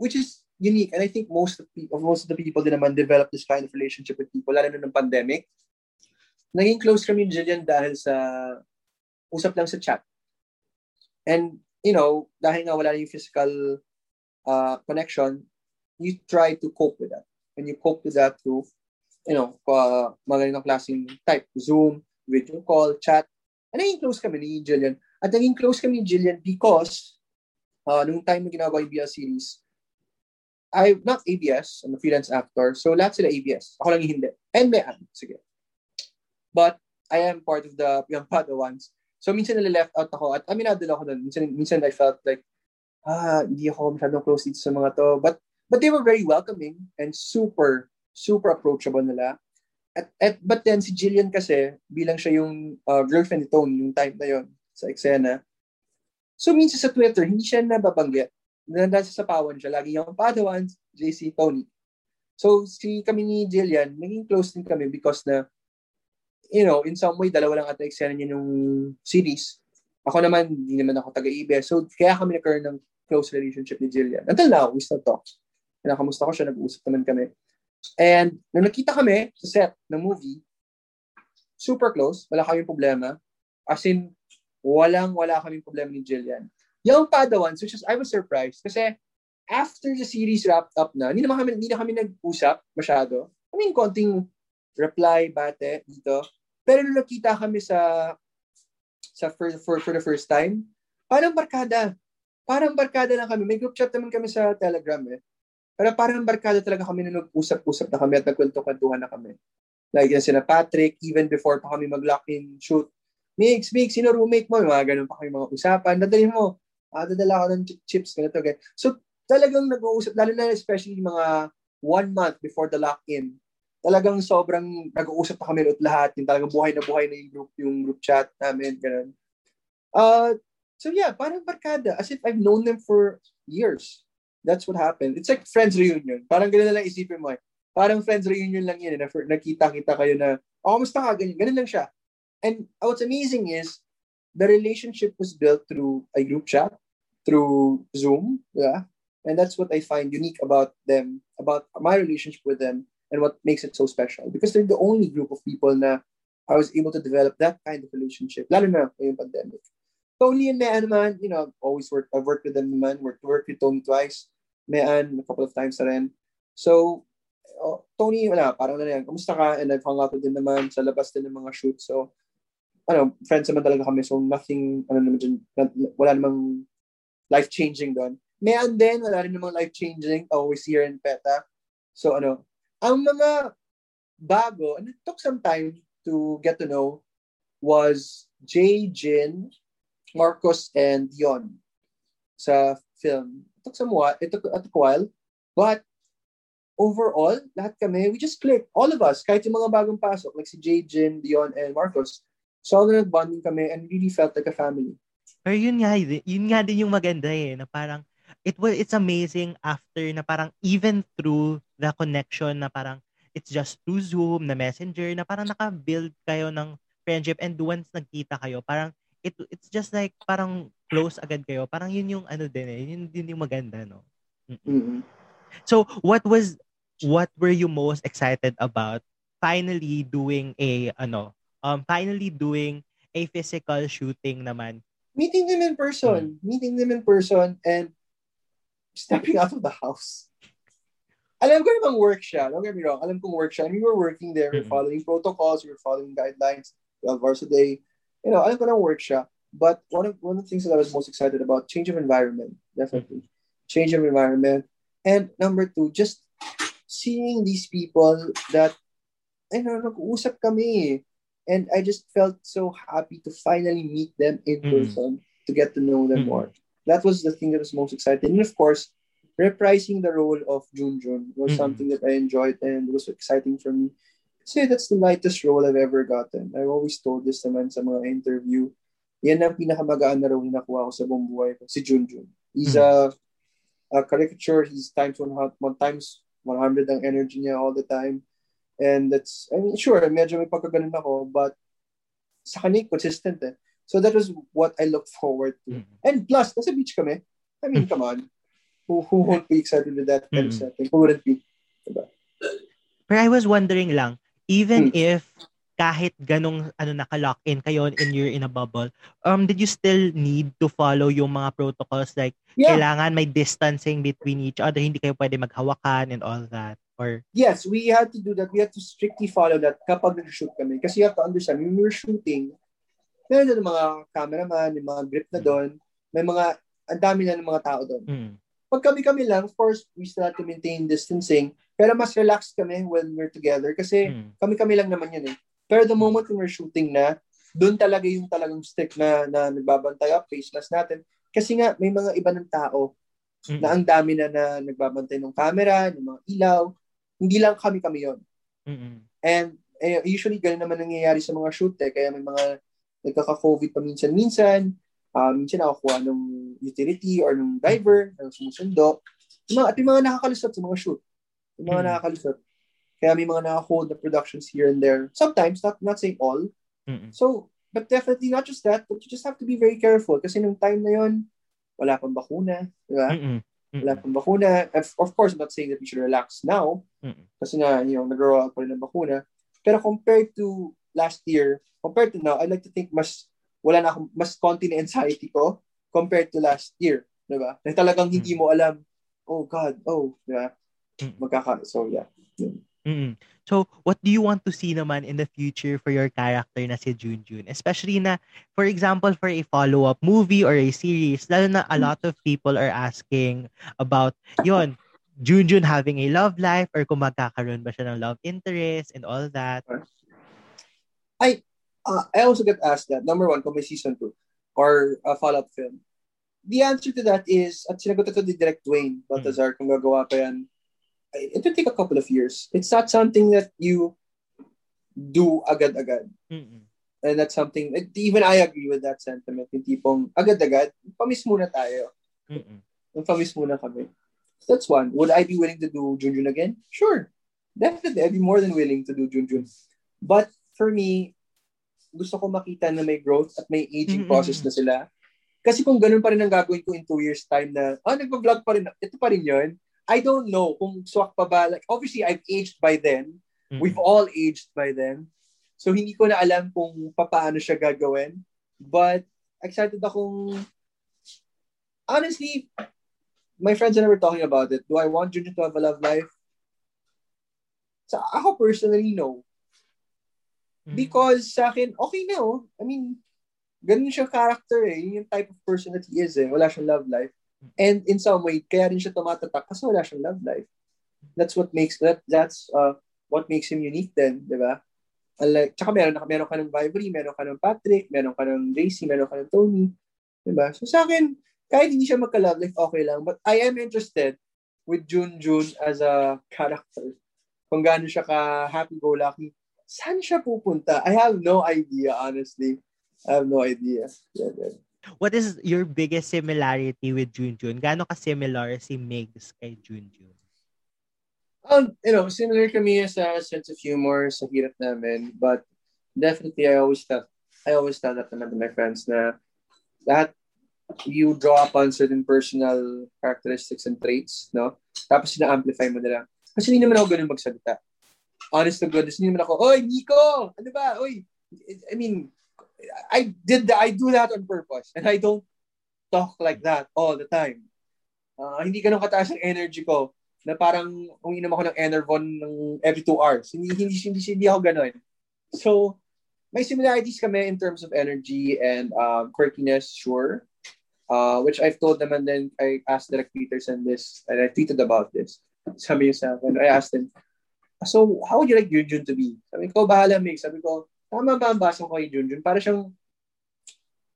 Speaker 1: which is unique. And I think most of, people, most of the people din naman develop this kind of relationship with people, lalo na ng pandemic. Naging close kami ni Jillian dahil sa usap lang sa chat. And, you know, dahil nga wala yung physical uh, connection, you try to cope with that. And you cope with that through, you know, uh, mga klaseng type. Zoom, video call, chat. And naging close kami ni Jillian. At naging close kami ni Jillian because uh, nung time na ginagawa yung ABS series, I, not ABS, I'm a freelance actor, so lahat sila ABS. Ako lang yung hindi. And may ano, sige. But, I am part of the Young Padawans. So, minsan nila left out ako at aminado lang ako doon. Minsan, minsan I felt like, ah, hindi ako masyadong close dito sa mga to. But, but they were very welcoming and super, super approachable nila. At, at, but then, si Jillian kasi, bilang siya yung uh, girlfriend ni Tony, yung time na yon sa eksena, So, minsan sa Twitter, hindi siya nababanggit. Nandun sa sapawan siya. Lagi yung Padawan, JC, Tony. So, si kami ni Jillian, naging close din kami because na, you know, in some way, dalawa lang ata eksena niya yung series. Ako naman, hindi naman ako taga-EBS. So, kaya kami nagkaroon ng close relationship ni Jillian. Until now, we still talk. Kinakamusta ko siya, nag-uusap naman kami. And, nung nakita kami sa set ng movie, super close, wala kaming problema. As in, Walang, wala kaming problema ni Jillian. Yung Padawans, which is, I was surprised kasi after the series wrapped up na, hindi naman kami, hindi na kami nag-usap masyado. I mean, konting reply, bate, dito. Pero nung nakita kami sa sa for, for, for the first time, parang barkada. Parang barkada lang kami. May group chat naman kami sa Telegram eh. Pero parang barkada talaga kami na nag-usap-usap na kami at nagkwento-kwentuhan na kami. Like yan sina Patrick, even before pa kami mag-lock-in shoot, Mix, mix, sino roommate mo? Mga ganun pa kayo mga usapan. Dadalhin mo, ah, dadala ako ng chips, ganito, ganito. So, talagang nag-uusap, lalo na especially mga one month before the lock-in, talagang sobrang nag-uusap pa kami ulit lahat. Yung talagang buhay na buhay na yung group, yung group chat namin, ganun. Uh, so yeah, parang barkada. As if I've known them for years. That's what happened. It's like friends reunion. Parang ganun lang isipin mo eh. Parang friends reunion lang yun. Eh, na nakita-kita kayo na, oh, kamusta ka? Ganyan, ganun lang siya. And what's amazing is the relationship was built through a group chat, through Zoom, yeah. And that's what I find unique about them, about my relationship with them, and what makes it so special. Because they're the only group of people na I was able to develop that kind of relationship, lalo na ngayong pandemic. Tony and Mean naman, you know, always worked, I've worked with them naman, worked, worked with Tony twice, Mean a couple of times na rin. So, oh, Tony, wala, parang na yan, kamusta ka? And I've hung out with him naman sa labas din ng mga shoots. So, ano, friends naman talaga kami. So, nothing, ano naman dyan, wala namang life-changing doon. Mayan din, wala rin namang life-changing. Always here in PETA. So, ano, ang mga bago, and it took some time to get to know, was Jay, Jin, Marcos, and Dion sa film. Took some while, it took, it a while, but overall, lahat kami, we just clicked. All of us, kahit yung mga bagong pasok, like si Jay, Jin, Dion, and Marcos, So, nag-bonding kami and really felt like a family.
Speaker 2: Pero yun nga, yun nga din yung maganda eh, na parang, it was, it's amazing after na parang even through the connection na parang it's just through Zoom, na messenger, na parang naka-build kayo ng friendship and once nagkita kayo, parang it, it's just like parang close agad kayo. Parang yun yung ano din eh, yun din yung maganda, no?
Speaker 1: Mm-hmm.
Speaker 2: So, what was, what were you most excited about finally doing a, ano, um, finally doing a physical shooting naman.
Speaker 1: Meeting them in person. Hmm. Meeting them in person and stepping out of the house. Alam ko namang work siya. Don't get me wrong. Alam kong work siya. And we were working there. We were following protocols. We were following guidelines. 12 hours a day. You know, alam ko namang work siya. But one of, one of the things that I was most excited about, change of environment. Definitely. Change of environment. And number two, just seeing these people that, you know, nag-uusap kami. And I just felt so happy to finally meet them in mm. person to get to know them mm. more. That was the thing that was most exciting. And of course, reprising the role of Junjun was mm. something that I enjoyed and was exciting for me. Kasi that's the lightest role I've ever gotten. I've always told this naman sa mga interview. Yan ang pinakamagaan na role na nakuha ko sa buong buhay ko, si Junjun. He's mm. a, a caricature. He's times 100, one times 100 ang energy niya all the time. And that's, I mean, sure, medyo may pagkaganon ako, but sa kanya, consistent eh. So that was what I look forward to. Mm-hmm. And plus, nasa beach kami. I mean, come on. Who, who won't be excited with that kind mm-hmm. of setting? Who wouldn't be? Diba?
Speaker 2: But I was wondering lang, even mm. if kahit ganong ano naka-lock in kayo in you're in a bubble, um did you still need to follow yung mga protocols like yeah. kailangan may distancing between each other, hindi kayo pwede maghawakan and all that? Or
Speaker 1: Yes, we had to do that. We had to strictly follow that kapag nag-shoot kami. Kasi you have to understand, when we were shooting, meron na mga cameraman, may mga grip na doon, may mga ang dami na ng mga tao doon.
Speaker 2: Mm.
Speaker 1: Pag kami-kami lang, of course, we still have to maintain distancing. Pero mas relaxed kami when we're together kasi
Speaker 2: Mm.
Speaker 1: kami-kami lang naman yun eh. Pero the moment when we're shooting na, doon talaga yung talagang stick na, na nagbabantay up, face mask natin. Kasi nga, may mga iba ng tao
Speaker 2: Mm.
Speaker 1: na ang dami na na nagbabantay ng camera, ng mga ilaw. Hindi lang kami-kami yon
Speaker 2: Mm.
Speaker 1: And eh, usually, ganun naman nangyayari sa mga shoot eh. Kaya may mga nagkaka-COVID pa minsan-minsan. Uh, minsan nakakuha ng utility or ng diver, ng sumusundo. Yung mga, at yung mga nakakalusot sa mga shoot. Yung mga
Speaker 2: Mm.
Speaker 1: nakakalusot. Kaya may mga nakahold na productions here and there. Sometimes, not not saying all.
Speaker 2: Mm.
Speaker 1: So, but definitely not just that, but you just have to be very careful. Kasi nung time na yon wala pang bakuna. Di ba?
Speaker 2: Mm.
Speaker 1: Wala pang bakuna. Of, course, I'm not saying that we should relax now.
Speaker 2: Mm.
Speaker 1: Kasi nga, you know, nag-roll out pa rin ng bakuna. Pero compared to last year, compared to now, I like to think mas, wala na akong, mas konti na anxiety ko compared to last year. Di ba? Na talagang hindi mo alam, oh God, oh, di ba?
Speaker 2: Mm.
Speaker 1: Magkaka, so yeah. Yun.
Speaker 2: Mm. So, what do you want to see naman in the future for your character na si Junjun? Especially na, for example, for a follow-up movie or a series, lalo na a lot of people are asking about, yon Junjun having a love life or kung magkakaroon ba siya ng love interest and all that.
Speaker 1: I, Uh, I also get asked that, number one, kung may season 2 or a follow-up film. The answer to that is, at sinagot ito ni Direct Dwayne Baltazar, kung gagawa pa yan, it will take a couple of years. It's not something that you do agad-agad.
Speaker 2: Mm-mm.
Speaker 1: And that's something, even I agree with that sentiment, yung tipong agad-agad, pamis muna tayo.
Speaker 2: Mm-mm.
Speaker 1: Pamis muna kami. That's one. Would I be willing to do Junjun again? Sure. Definitely, I'd be more than willing to do Junjun. But for me, gusto ko makita na may growth at may aging
Speaker 2: Mm-mm.
Speaker 1: process na sila. Kasi kung ganun pa rin ang gagawin ko in two years time na, ah, nagpa-vlog pa rin, ito pa rin yun. I don't know kung swak pa ba. Like, obviously, I've aged by then.
Speaker 2: Mm-mm.
Speaker 1: We've all aged by then. So, hindi ko na alam kung paano siya gagawin. But, excited akong... Honestly, my friends and I were talking about it. Do I want Junior to have a love life? So, ako personally, no.
Speaker 2: Mm.
Speaker 1: Because sa akin, okay na oh. I mean, ganun siya character eh. Yun yung type of person that he is eh. Wala siyang love life. And in some way, kaya rin siya tumatatak kasi wala siyang love life. That's what makes, that that's uh, what makes him unique then, di ba? Unlike, tsaka meron, meron ka ng Vibery, meron ka ng Patrick, meron ka ng JC, meron ka ng Tony. Di ba? So sa akin, kahit hindi siya magka-love life, okay lang. But I am interested with Jun Jun as a character. Kung gaano siya ka-happy-go-lucky. Saan siya pupunta? I have no idea, honestly. I have no idea. Yeah, yeah.
Speaker 2: What is your biggest similarity with Junjun? Gaano ka-similar si Migs kay Junjun?
Speaker 1: Um, you know, similar kami sa sense of humor, sa hirap namin. But definitely, I always tell, I always tell that naman to my friends na lahat you draw upon certain personal characteristics and traits, no? Tapos sina-amplify mo nila. Kasi hindi naman ako ganun magsalita. Honest to goodness, hindi naman ako, Oy, Nico! Ano ba? Oy! I mean, I did that, I do that on purpose. And I don't talk like that all the time. Uh, hindi ganun kataas ang energy ko na parang uminom ako ng Enervon ng every two hours. Hindi, hindi, hindi, hindi ako ganun. So, may similarities kami in terms of energy and um, quirkiness, sure. Uh, which I've told them and then I asked Derek Peterson this and I tweeted about this. Sabi niya sa akin, I asked him, so how would you like Junjun to be? Sabi ko, bahala Mig. Sabi ko, tama ba ang basa ko kay Junjun? Para siyang,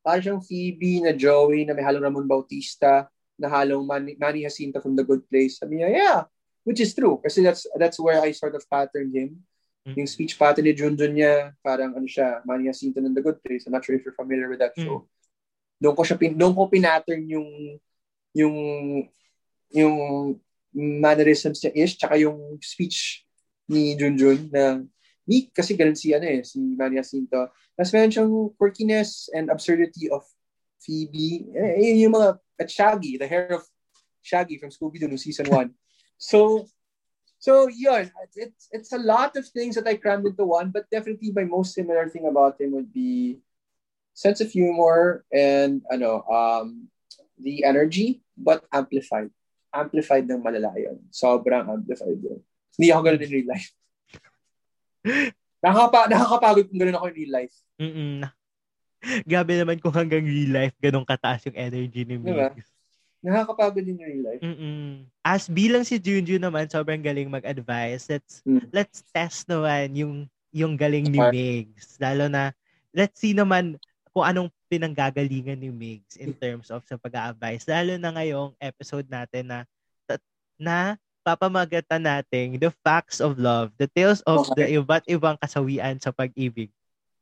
Speaker 1: para siyang Phoebe na Joey na may halong Ramon Bautista na halong Manny, Manny Jacinto from The Good Place. Sabi niya, yeah, which is true. Kasi that's that's where I sort of patterned him.
Speaker 2: Mm.
Speaker 1: Yung speech pattern ni Junjun niya, parang ano siya, Manny Jacinto ng The Good Place. I'm not sure if you're familiar with that show. Doon ko siya pin, doon ko pinattern yung yung yung mannerisms niya ish tsaka yung speech ni Junjun na ni kasi ganun si ano eh si Manny Jacinto. Tapos meron siyang quirkiness and absurdity of Phoebe. Eh, yun yung mga at Shaggy, the hair of Shaggy from Scooby-Doo season 1. So so yun, it's it's a lot of things that I crammed into one, but definitely my most similar thing about him would be sense of humor and ano um the energy but amplified amplified ng malala yun sobrang amplified yun hindi ako ganun in real life nakakapa nakakapagod kung ganun ako in real life
Speaker 2: Mm-mm. Gabi naman kung hanggang real life, ganun kataas yung energy ni
Speaker 1: Diba?
Speaker 2: Migs.
Speaker 1: Nakakapagod din real life.
Speaker 2: Mm-mm. As bilang si Junjun naman, sobrang galing mag-advise. Let's mm. let's test naman yung yung galing ni Migs. Lalo na, let's see naman kung anong pinanggagalingan ni Migs in terms of sa pag-a-advise. Lalo na ngayong episode natin na na papamagatan natin the facts of love, the tales of okay. the iba't ibang kasawian sa pag-ibig.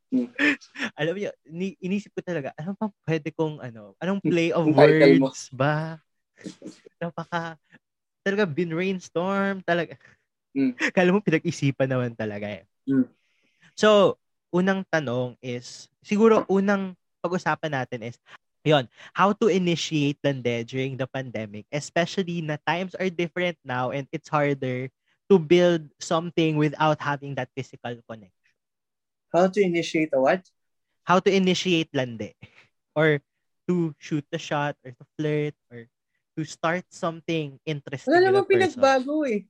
Speaker 2: Hmm. Alam niyo, ni, inisip ko talaga, ano pa pwede kong ano, anong play of words ba? Napaka talaga bin brainstorm talaga. Mm. Kala mo pinag-isipan naman talaga eh. Mm. So, unang tanong is siguro unang pag-usapan natin is yon how to initiate lande during the pandemic especially na times are different now and it's harder to build something without having that physical connection
Speaker 1: How to initiate a what?
Speaker 2: How to initiate lande. Or to shoot the shot or to flirt or to start something interesting
Speaker 1: Wala namang pinagbago eh.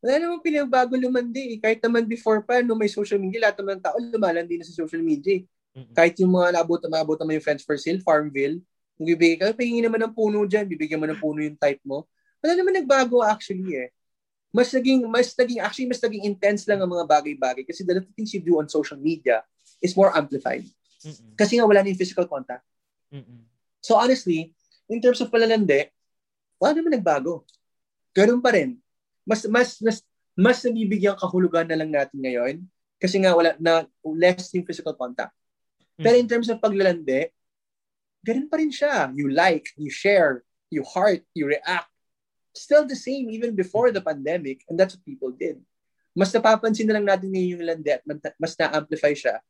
Speaker 1: Wala namang pinagbago lumandi eh. Kahit naman before pa, no may social media, lahat naman tao lumalandi na sa social media. Mm-hmm. Kahit yung mga naabot na maabot naman yung friends for sale, Farmville, kung bibigay ka, pahingin naman ng puno dyan, bibigyan mo ng puno yung type mo. Wala naman nagbago actually eh mas naging mas naging actually mas naging intense lang ang mga bagay-bagay kasi the little things you do on social media is more amplified. Mm-mm. Kasi nga wala na yung physical contact. Mm-mm. So honestly, in terms of palalandi, wala naman nagbago. Ganun pa rin. Mas mas mas mas nabibigyan kahulugan na lang natin ngayon kasi nga wala na less yung physical contact. Mm-hmm. Pero in terms of paglalandi, ganun pa rin siya. You like, you share, you heart, you react, still the same even before the pandemic and that's what people did. Mas napapansin na lang natin ngayon yung landi at mas na-amplify siya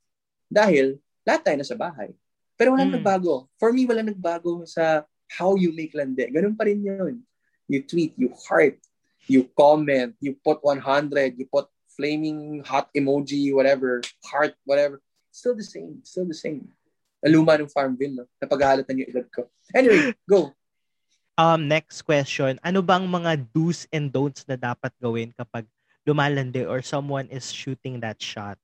Speaker 1: dahil lahat tayo nasa bahay. Pero walang mm. nagbago. For me, walang nagbago sa how you make landi. Ganun pa rin yun. You tweet, you heart, you comment, you put 100, you put flaming hot emoji, whatever, heart, whatever. Still the same. Still the same. Aluma ng Farmville, no? Napaghalatan yung edad ko. Anyway, go.
Speaker 2: Um, next question. Ano bang mga do's and don'ts na dapat gawin kapag lumalandi or someone is shooting that shot?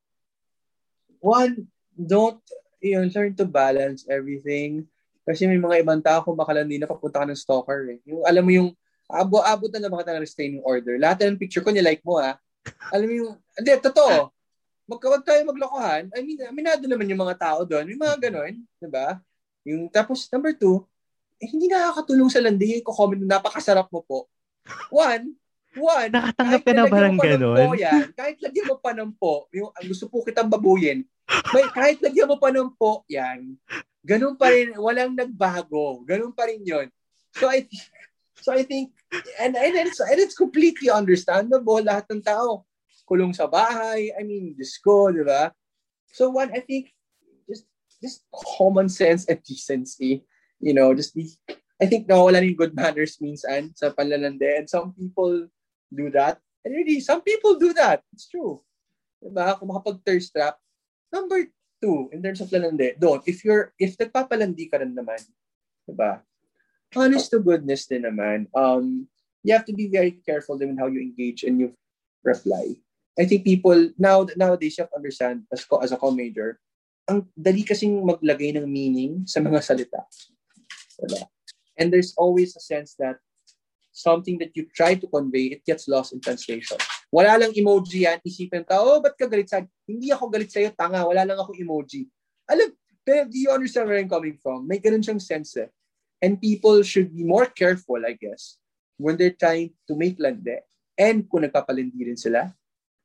Speaker 1: One, don't you know, learn to balance everything. Kasi may mga ibang tao kung makalandi na papunta ka ng stalker eh. Yung, alam mo yung abo-abot na naman ka ng restraining order. Lahat ng picture ko niya like mo ha. Alam mo yung, hindi, totoo. Magkawag tayo maglokohan. I mean, aminado naman yung mga tao doon. May mga ganon, di ba? Yung, tapos, number two, eh, hindi nakakatulong sa landi yung comment na napakasarap mo po. One, one,
Speaker 2: Nakatanggap ka na parang gano'n?
Speaker 1: Yan, kahit lagyan mo pa ng po, yung gusto po kitang babuyin, may, kahit lagyan mo pa ng po, yan, ganun pa rin, walang nagbago. Ganun pa rin yon So I so I think, and, and, it's, and it's completely understandable, lahat ng tao, kulong sa bahay, I mean, disco, di ba? So one, I think, just, just common sense and decency you know, just be, I think nawawala yung good manners minsan sa panlalande. And some people do that. And really, some people do that. It's true. Diba? Kung makapag-thirst trap. Number two, in terms of lalande, don't. If you're, if nagpapalandi ka rin naman, diba? Honest to goodness din naman, um, you have to be very careful din how you engage and you reply. I think people, now nowadays, you have to understand, as, as a co-major, ang dali kasing maglagay ng meaning sa mga salita. Diba? And there's always a sense that something that you try to convey, it gets lost in translation. Wala lang emoji yan, isipin ta, oh, ba't ka galit sa Hindi ako galit sa'yo, tanga, wala lang ako emoji. Alam, pero do you understand where I'm coming from? May ganun siyang sense eh. And people should be more careful, I guess, when they're trying to make lande and kung nagpapalindi rin sila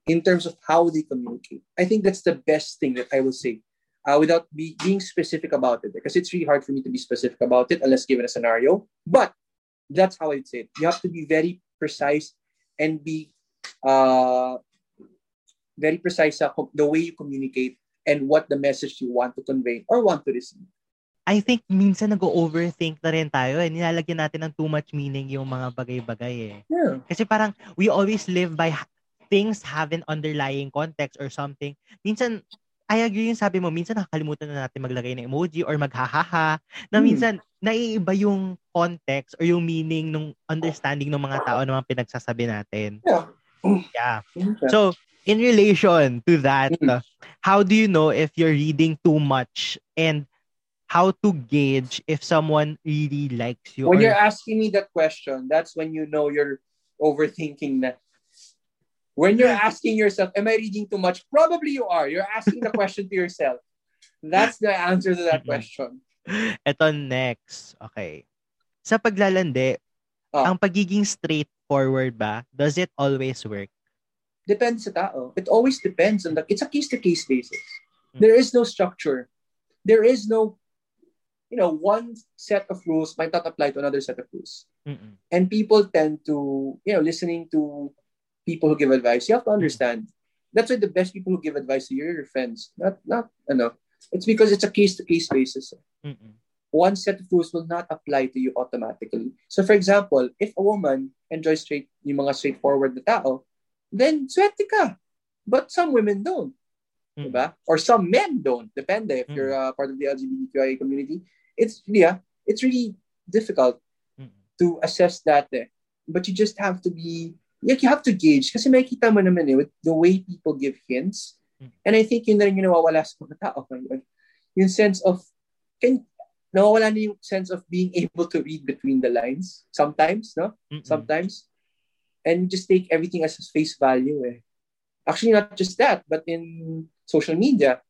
Speaker 1: in terms of how they communicate. I think that's the best thing that I will say uh, without be, being specific about it because it's really hard for me to be specific about it unless given a scenario. But that's how I'd say it. You have to be very precise and be uh, very precise the way you communicate and what the message you want to convey or want to receive.
Speaker 2: I think minsan nag-overthink na rin tayo eh. Nilalagyan natin ng too much meaning yung mga bagay-bagay eh.
Speaker 1: Yeah.
Speaker 2: Kasi parang we always live by things have an underlying context or something. Minsan I agree yung sabi mo, minsan nakakalimutan na natin maglagay ng emoji or maghahaha, na hmm. minsan naiiba yung context or yung meaning ng understanding ng mga tao na mga pinagsasabi natin.
Speaker 1: Yeah.
Speaker 2: Yeah. So, in relation to that, hmm. how do you know if you're reading too much and how to gauge if someone really likes you.
Speaker 1: When or... you're asking me that question, that's when you know you're overthinking that. When you're asking yourself, am I reading too much? Probably you are. You're asking the question to yourself. That's the answer to that question.
Speaker 2: Ito next. Okay. Sa paglalandi, oh. ang pagiging straightforward ba, does it always work?
Speaker 1: Depends sa tao. It always depends on the, it's a case-to-case basis. Mm-hmm. There is no structure. There is no you know, one set of rules might not apply to another set of rules. Mm-mm. And people tend to, you know, listening to people who give advice, you have to understand. Mm-hmm. That's why the best people who give advice to you are your friends. Not, not, know. It's because it's a case-to-case basis. Mm-mm. One set of rules will not apply to you automatically. So, for example, if a woman enjoys straight, yung mga straightforward na tao, then swerte ka. But some women don't. Diba? Or some men don't. Depende if mm-hmm. you're uh, part of the LGBTQIA community it's yeah, it's really difficult mm-hmm. to assess that eh. But you just have to be like you have to gauge kasi makikita mo naman eh with the way people give hints. Mm-hmm. And I think yun na rin yung nawawala sa mga tao ngayon. Yung sense of can nawawala na yung sense of being able to read between the lines sometimes, no? Mm-mm. Sometimes. And just take everything as face value eh. Actually, not just that, but in social media,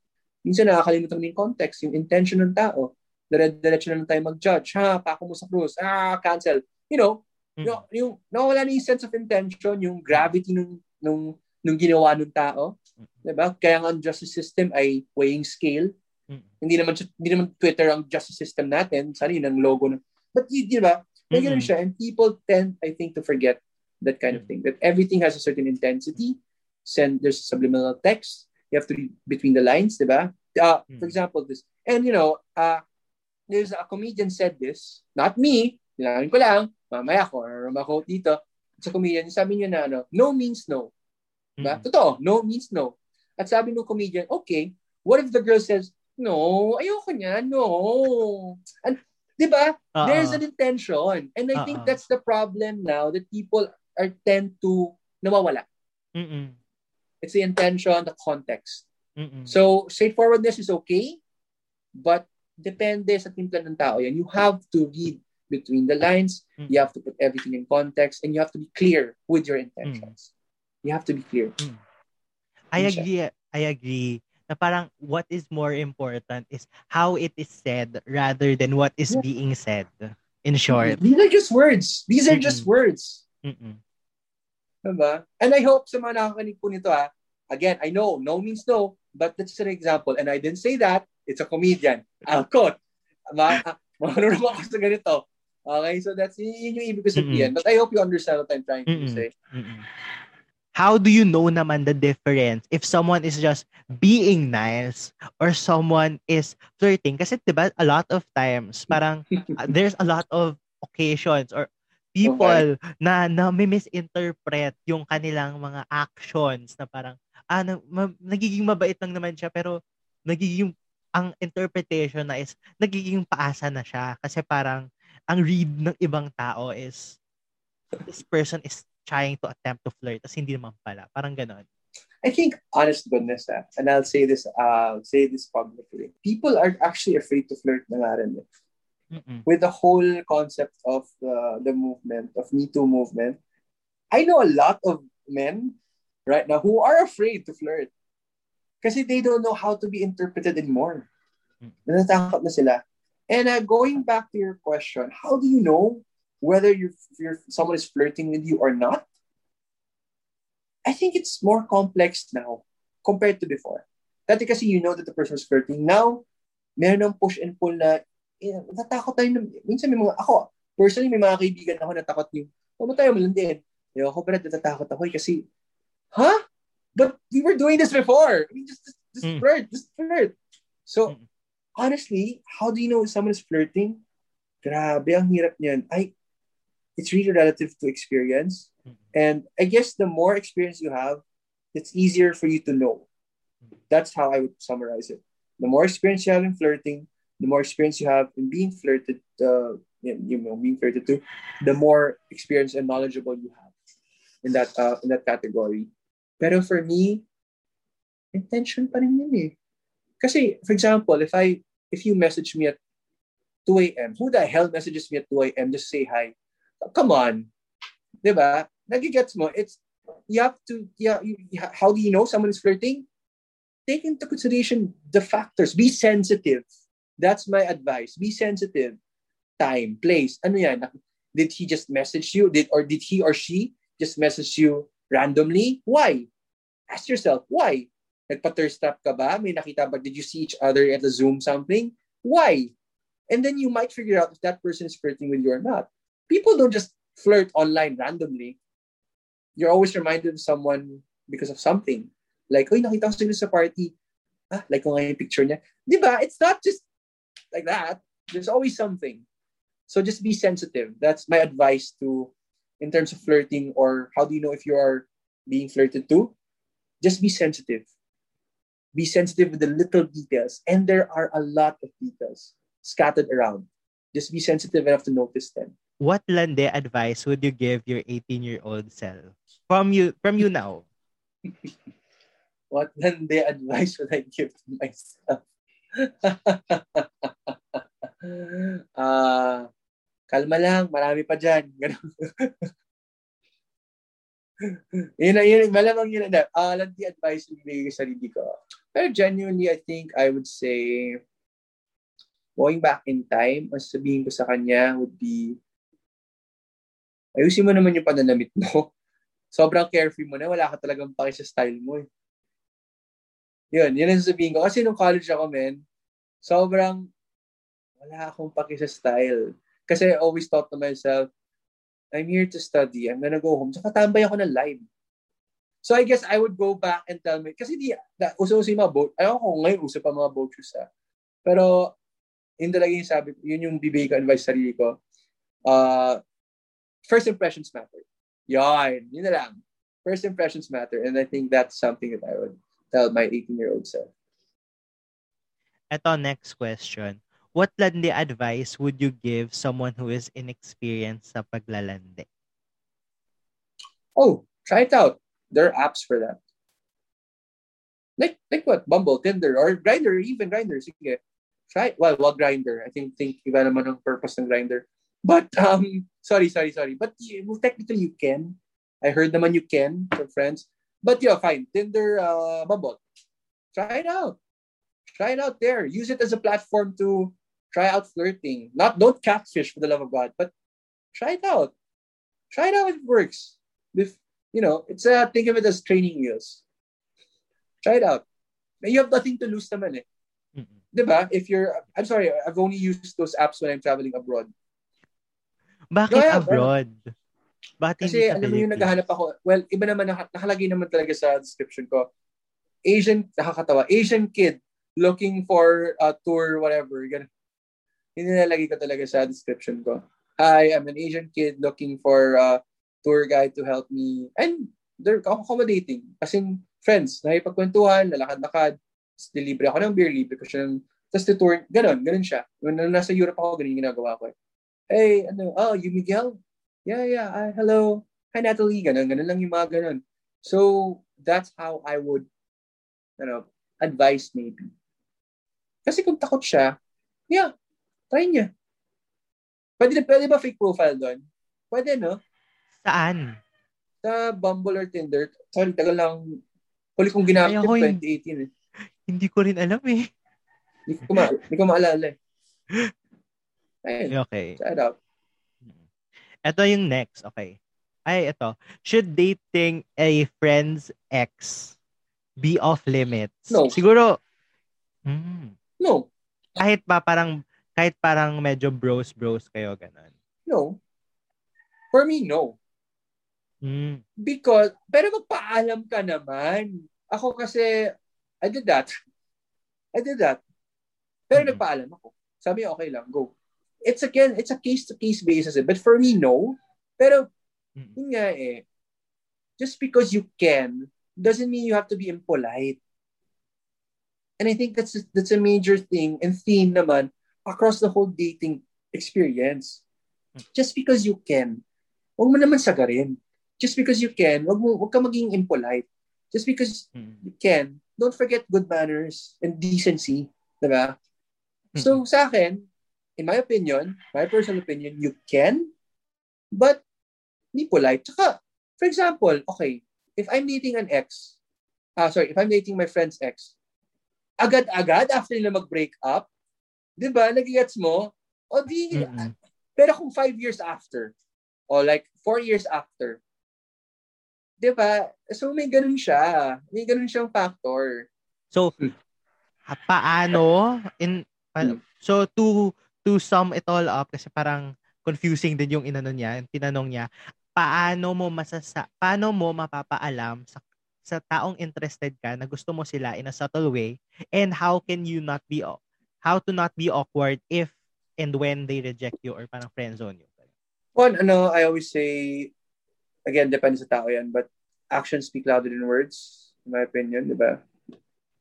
Speaker 1: minsan nakakalimutan mo yung context, yung intention ng tao dire-diretso na lang tayo mag-judge. Ha, pako mo sa cruise. Ah, cancel. You know, mm. yung, yung nawala na yung sense of intention, yung gravity nung, nung, nung ginawa ng tao. Mm. Diba? Kaya nga ang justice system ay weighing scale. Mm. Hindi naman hindi naman Twitter ang justice system natin. Sana yun ang logo. Na, but y- di ba? May mm-hmm. siya. And people tend, I think, to forget that kind of thing. That everything has a certain intensity. Send, there's subliminal text. You have to read between the lines, di ba? Uh, mm. For example, this. And, you know, uh, there's a comedian said this, not me, nilangin ko lang, mamaya ko, or ma-quote dito, sa comedian, sabi niya na ano, no means no. Diba? Mm-hmm. Totoo, no means no. At sabi ng comedian, okay, what if the girl says, no, ayoko niya, no. And, di ba? Uh-uh. There's an intention. And I uh-uh. think that's the problem now that people are tend to nawawala. Mm-mm. It's the intention, the context. Mm-mm. So, straightforwardness is okay, but depende sa timpla ng tao yan. You have to read between the lines. Mm. You have to put everything in context and you have to be clear with your intentions. Mm. You have to be clear.
Speaker 2: Mm. I agree. I agree. Na parang what is more important is how it is said rather than what is yeah. being said. In short.
Speaker 1: These are just words. These are Mm-mm. just words. Mm-mm. Diba? And I hope sa mga nakakanig po nito ha, again, I know no means no, but that's an example. And I didn't say that It's a comedian. Alcott. Ma marunong ako sa ganito. Okay, so that's yun yung ibig ko sabihin. Mm-hmm. But I hope you understand what I'm trying to mm-hmm. say. Mm-hmm.
Speaker 2: How do you know naman the difference if someone is just being nice or someone is flirting? Kasi 'di ba a lot of times parang uh, there's a lot of occasions or people okay. na na may misinterpret yung kanilang mga actions na parang ah na, ma, nagiging mabait lang naman siya pero nagiging ang interpretation na is nagiging paasa na siya kasi parang ang read ng ibang tao is this person is trying to attempt to flirt tas hindi naman pala parang ganon
Speaker 1: I think honest goodness eh, and I'll say this uh say this publicly people are actually afraid to flirt na nga rin eh. with the whole concept of uh, the movement of Me Too movement I know a lot of men right now who are afraid to flirt Kasi they don't know how to be interpreted anymore. Hmm. Natatakot na sila. And uh, going back to your question, how do you know whether you're, you're, someone is flirting with you or not? I think it's more complex now compared to before. Dati kasi you know that the person is flirting. Now, meron ng push and pull na eh, natatakot tayo. Na, minsan may mga, ako, personally, may mga kaibigan ako na takot yung, huwag tayo malandin. Ayoko, pero natatakot ako eh, kasi. Huh? But we were doing this before. I mean, just, just, just mm. flirt, just flirt. So, mm. Honestly, how do you know if someone is flirting? Grabe, ang hirap niyan. I, it's really relative to experience. Mm. And I guess the more experience you have, it's easier for you to know. That's how I would summarize it. The more experience you have in flirting, the more experience you have in being flirted, uh, you know, being flirted to, the more experience and knowledgeable you have in that uh, in that category. Pero for me, intention pa rin yun eh. Kasi, for example, if I, if you message me at 2 a.m. Who the hell messages me at 2 a.m. just say hi? Come on. Diba? Nagigets mo, it's, you have to, yeah, you, how do you know someone is flirting? Take into consideration the factors. Be sensitive. That's my advice. Be sensitive. Time, place. Ano yan? Did he just message you? Did or did he or she just message you randomly? Why? Ask yourself, why? Nagpa-thirst trap ka ba? May nakita ba? Did you see each other at the Zoom something? Why? And then you might figure out if that person is flirting with you or not. People don't just flirt online randomly. You're always reminded of someone because of something. Like, oh, nakita ko sa party. Ah, like ko nga picture niya. Di ba? It's not just like that. There's always something. So just be sensitive. That's my advice to, in terms of flirting or how do you know if you are being flirted to? Just be sensitive. Be sensitive with the little details. And there are a lot of details scattered around. Just be sensitive enough to notice them.
Speaker 2: What lande advice would you give your 18-year-old self? From you from you now.
Speaker 1: what lande advice would I give to myself? uh, kalma lang, marami pa dyan. yun na, yun, malamang yun na. Uh, lanti advice yung bigay sa sarili ko. Pero genuinely, I think I would say going back in time, ang sabihin ko sa kanya would be, ayusin mo naman yung pananamit mo. Sobrang carefree mo na, wala ka talagang paki sa style mo eh. Yun, yun ang sabihin ko. Kasi nung college ako, men, sobrang wala akong paki sa style. Kasi I always thought to myself, I'm here to study. I'm gonna go home. Tsaka tambay ako ng live. So I guess I would go back and tell me, kasi di, uso-uso yung mga boat, ayaw ko ngayon uso pa mga boat shoes ha. Pero yun talaga yung sabi, yun yung bibigay ko advice sa sarili ko. Uh, first impressions matter. Yan, yun na lang. First impressions matter. And I think that's something that I would tell my 18-year-old self.
Speaker 2: Ito, next question. What landi advice would you give someone who is inexperienced sa paglalandi?
Speaker 1: Oh, try it out. There are apps for that. Like, like what? Bumble, Tinder, or Grinder, even Grindr. Sige try, well, wag grinder. I think, think iba naman ang purpose ng grinder. But, um, sorry, sorry, sorry. But well, technically you can. I heard naman you can from friends. But yeah, fine. Tinder, uh, Bumble. Try it out. Try it out there. Use it as a platform to try out flirting. Not, don't catfish for the love of God, but try it out. Try it out if it works. If, you know, it's a, think of it as training wheels. Try it out. You have nothing to lose naman eh. Mm-hmm. 'di ba? If you're I'm sorry, I've only used those apps when I'm traveling abroad.
Speaker 2: Bakit no, abroad?
Speaker 1: Bakit Kasi alam mo yung naghahanap ako, well, iba naman nakalagay naman talaga sa description ko. Asian nakakatawa, Asian kid looking for a tour whatever. Ganun. Yun nilalagay ko talaga sa description ko. Hi, I'm an Asian kid looking for a tour guide to help me. And they're accommodating. Kasi friends, nakipagkwentuhan, lalakad-lakad libre ako ng beer, libre ko siya ng, tapos tour, ganun, ganun siya. When nasa Europe ako, ganun yung ginagawa ko. Eh. Hey, ano, oh, you Miguel? Yeah, yeah, uh, hello. Hi, Natalie. Ganun, ganun lang yung mga ganun. So, that's how I would, ano, advise maybe. Kasi kung takot siya, yeah, try niya. Pwede, pwede ba fake profile doon? Pwede, no?
Speaker 2: Saan?
Speaker 1: Sa Bumble or Tinder. Sorry, tagal lang. Huli kong ginamit, 2018 eh.
Speaker 2: Hindi ko rin alam eh.
Speaker 1: Hindi ko, ma- hindi ko maalala eh.
Speaker 2: Ayun. Okay.
Speaker 1: Shout out.
Speaker 2: Ito yung next. Okay. Ay, ito. Should dating a friend's ex be off limits?
Speaker 1: No.
Speaker 2: Siguro, hmm,
Speaker 1: no.
Speaker 2: Kahit pa parang, kahit parang medyo bros-bros kayo, ganun.
Speaker 1: No. For me, no.
Speaker 2: Mm.
Speaker 1: Because, pero magpaalam ka naman. Ako kasi, I did that. I did that. Pero mm-hmm. nagpaalam ako. Sabi, okay lang, go. It's again, it's a case-to-case basis. Eh. But for me, no. Pero, mm-hmm. yun nga eh, just because you can, doesn't mean you have to be impolite. And I think that's that's a major thing and theme naman across the whole dating experience. Mm. Just because you can, huwag mo naman sagarin. Just because you can, huwag, mo, huwag ka maging impolite. Just because mm-hmm. you can, don't forget good manners and decency. Diba? Mm-hmm. So, sa akin, in my opinion, my personal opinion, you can, but be polite. Tsaka, for example, okay, if I'm dating an ex, ah, uh, sorry, if I'm dating my friend's ex, agad-agad after nila mag-break up, di ba, nagigets mo? O di, mm-hmm. pero kung five years after, o like four years after, di ba, so may ganun siya. May ganun siyang factor.
Speaker 2: So, hmm. paano, in, hmm. so to, to sum it all up, kasi parang confusing din yung inano niya, yung tinanong niya, paano mo masasa paano mo mapapaalam sa sa taong interested ka na gusto mo sila in a subtle way and how can you not be how to not be awkward if and when they reject you or parang friend zone you
Speaker 1: one ano I always say again depende sa tao yan but actions speak louder than words in my opinion di ba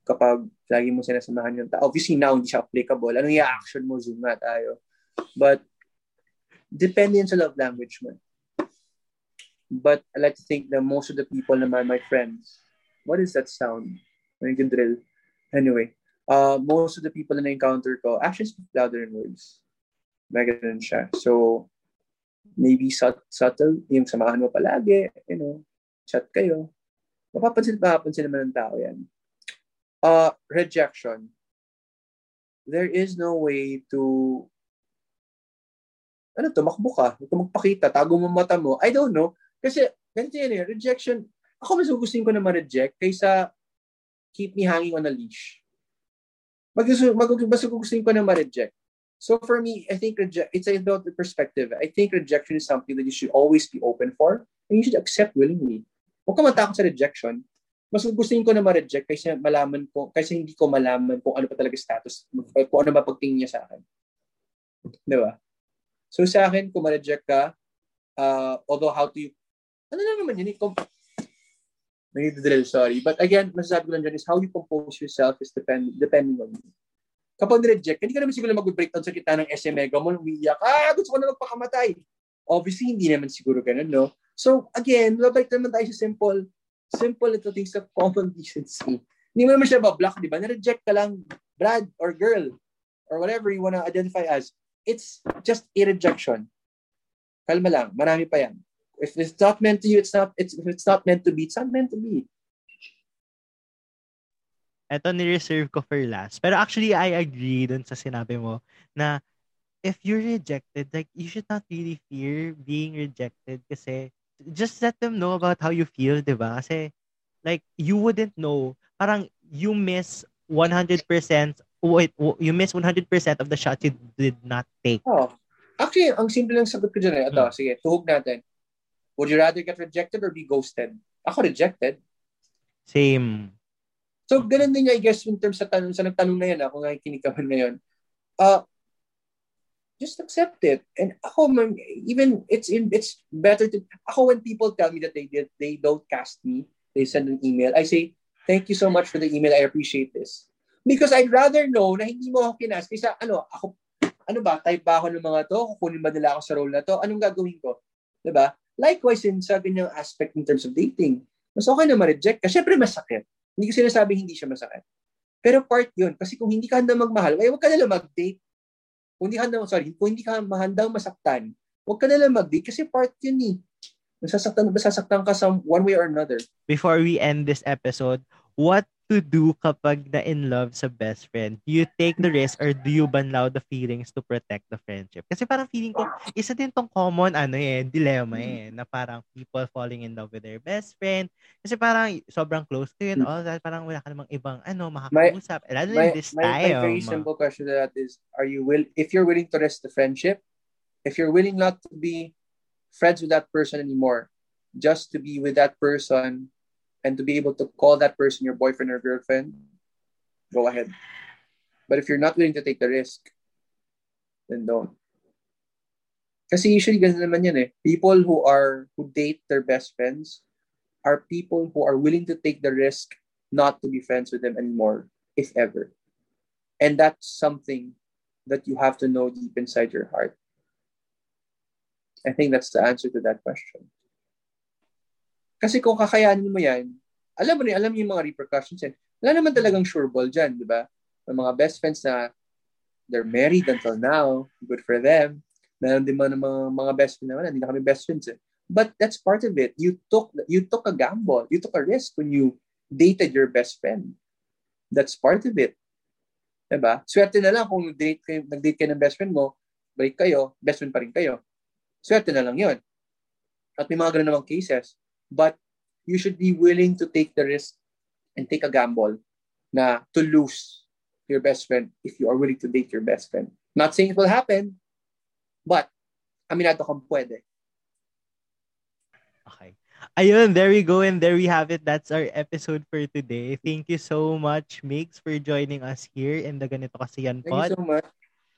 Speaker 1: kapag lagi mo sinasamahan yung tao obviously now hindi siya applicable anong i-action mo zoom na tayo but depende yan sa love language mo But I like to think that most of the people naman, my friends, what is that sound? When you drill. Anyway, uh, most of the people na encounter ko, actions speak louder than words. Ganun siya. So, maybe subtle, yung samahan mo palagi, you know, chat kayo. Mapapansin, mapapansin naman ng tao yan. Uh, rejection. There is no way to ano to, makbo ka, ito magpakita, tago mo mata mo. I don't know. Kasi, ganito yan eh, rejection, ako mas gugustuhin ko na ma-reject kaysa keep me hanging on a leash. Mag, mag, mas gugustuhin ko na ma-reject. So for me, I think reject, it's about the perspective. I think rejection is something that you should always be open for and you should accept willingly. Huwag ka matakot sa rejection. Mas gustuhin ko na ma-reject kaysa malaman ko, kasi hindi ko malaman kung ano pa talaga status, kung ano ba niya sa akin. Di ba? So sa akin, kung ma-reject ka, uh, although how to ano lang naman yun, i-comp- drill, sorry. But again, masasabi ko lang dyan is how you compose yourself is depend, depending on you. Kapag reject hindi ka naman siguro mag-breakdown sa kita ng SM Mega mo, umiyak, ah, gusto ko na magpakamatay. Obviously, hindi naman siguro ganun, no? So, again, babalik naman tayo sa simple, simple little things of common decency. Hindi mo naman siya ba-block, di ba? Na-reject ka lang, Brad or girl, or whatever you wanna identify as. It's just a rejection. Kalma lang, marami pa yan. If it's not meant to you, it's not, it's, if it's not meant to be, it's not meant to be.
Speaker 2: Ito ni-reserve ko for last. Pero actually, I agree dun sa sinabi mo na if you're rejected, like, you should not really fear being rejected kasi just let them know about how you feel, di ba? Kasi, like, you wouldn't know. Parang, you miss 100%, wait, you miss 100% of the shots you did not take.
Speaker 1: Oh. Actually, ang simple lang sagot ko dyan eh. Ito, hmm. sige, tuhog natin. Would you rather get rejected or be ghosted? Ako rejected.
Speaker 2: Same.
Speaker 1: So, ganun din I guess, in terms sa tanong, sa nagtanong na yan, ako nga kinikaman ngayon, uh, just accept it. And ako, even, it's in, it's better to, ako when people tell me that they did, they don't cast me, they send an email, I say, thank you so much for the email, I appreciate this. Because I'd rather know na hindi mo ako kinas, kaysa, ano, ako, ano ba, type ba ako ng mga to? Kukunin ba nila ako sa role na to? Anong gagawin ko? Diba? Likewise, in sa ganyang aspect in terms of dating, mas okay na ma-reject ka. Siyempre, masakit. Hindi ko sinasabi hindi siya masakit. Pero part yun. Kasi kung hindi ka handa magmahal, ay huwag ka na lang mag-date. Kung hindi ka handa, sorry, kung hindi ka handang masaktan, huwag ka na lang mag-date kasi part yun eh. Masasaktan, masasaktan ka sa one way or another.
Speaker 2: Before we end this episode, what to do kapag na in love sa best friend? Do you take the risk or do you banlaw the feelings to protect the friendship? Kasi parang feeling ko, isa din tong common ano eh, dilemma eh, na parang people falling in love with their best friend. Kasi parang sobrang close to yun, all that, parang wala ka namang ibang ano, makakausap. My, Lalo my, this
Speaker 1: my,
Speaker 2: time.
Speaker 1: My very simple question to that is, are you will if you're willing to risk the friendship, if you're willing not to be friends with that person anymore, just to be with that person and to be able to call that person your boyfriend or girlfriend, go ahead. But if you're not willing to take the risk, then don't. Kasi usually ganun naman yan eh. People who are who date their best friends are people who are willing to take the risk not to be friends with them anymore, if ever. And that's something that you have to know deep inside your heart. I think that's the answer to that question. Kasi kung kakayanin mo yan, alam mo rin, alam mo yung mga repercussions yan. Wala naman talagang sure ball dyan, di ba? Ng mga best friends na they're married until now. Good for them. Meron din mga, mga, mga best friend naman, hindi na kami best friends eh. But that's part of it. You took you took a gamble. You took a risk when you dated your best friend. That's part of it. Diba? Swerte na lang kung date kayo, nag-date kayo ng best friend mo, balik kayo, best friend pa rin kayo. Swerte na lang yun. At may mga ganun namang cases. But you should be willing to take the risk and take a gamble na to lose your best friend if you are willing to date your best friend. Not saying it will happen, but aminado kang pwede.
Speaker 2: Okay. Ayun, there we go and there we have it. That's our episode for today. Thank you so much, Migs, for joining us here in the Ganito Kasi Yan
Speaker 1: Pod. Thank you so much.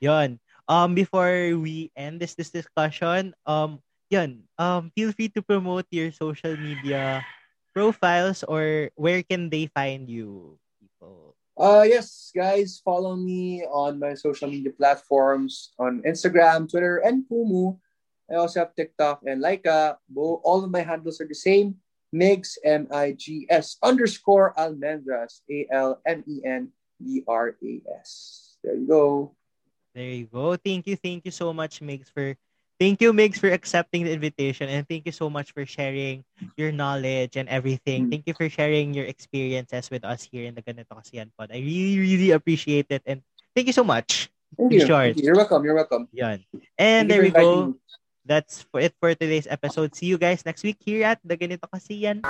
Speaker 2: Yun. Um, before we end this, this discussion, um, yun, um, feel free to promote your social media profiles or where can they find you, people?
Speaker 1: Uh, yes, guys, follow me on my social media platforms on Instagram, Twitter, and Kumu I also have TikTok and Laika. All of my handles are the same. Migs, M-I-G-S underscore Almendras, A-L-M-E-N-D-R-A-S. There you go.
Speaker 2: There you go. Thank you, thank you so much, Migs, for thank you, Migs, for accepting the invitation, and thank you so much for sharing your knowledge and everything. Thank you for sharing your experiences with us here in the Ganito Kasiyan Pod. I really, really appreciate it, and thank you so much.
Speaker 1: Thank you. Thank you. You're welcome. You're welcome.
Speaker 2: Yan. And thank there we go. Me that's for it for today's episode. See you guys next week here at The Ganito Kasi Yan.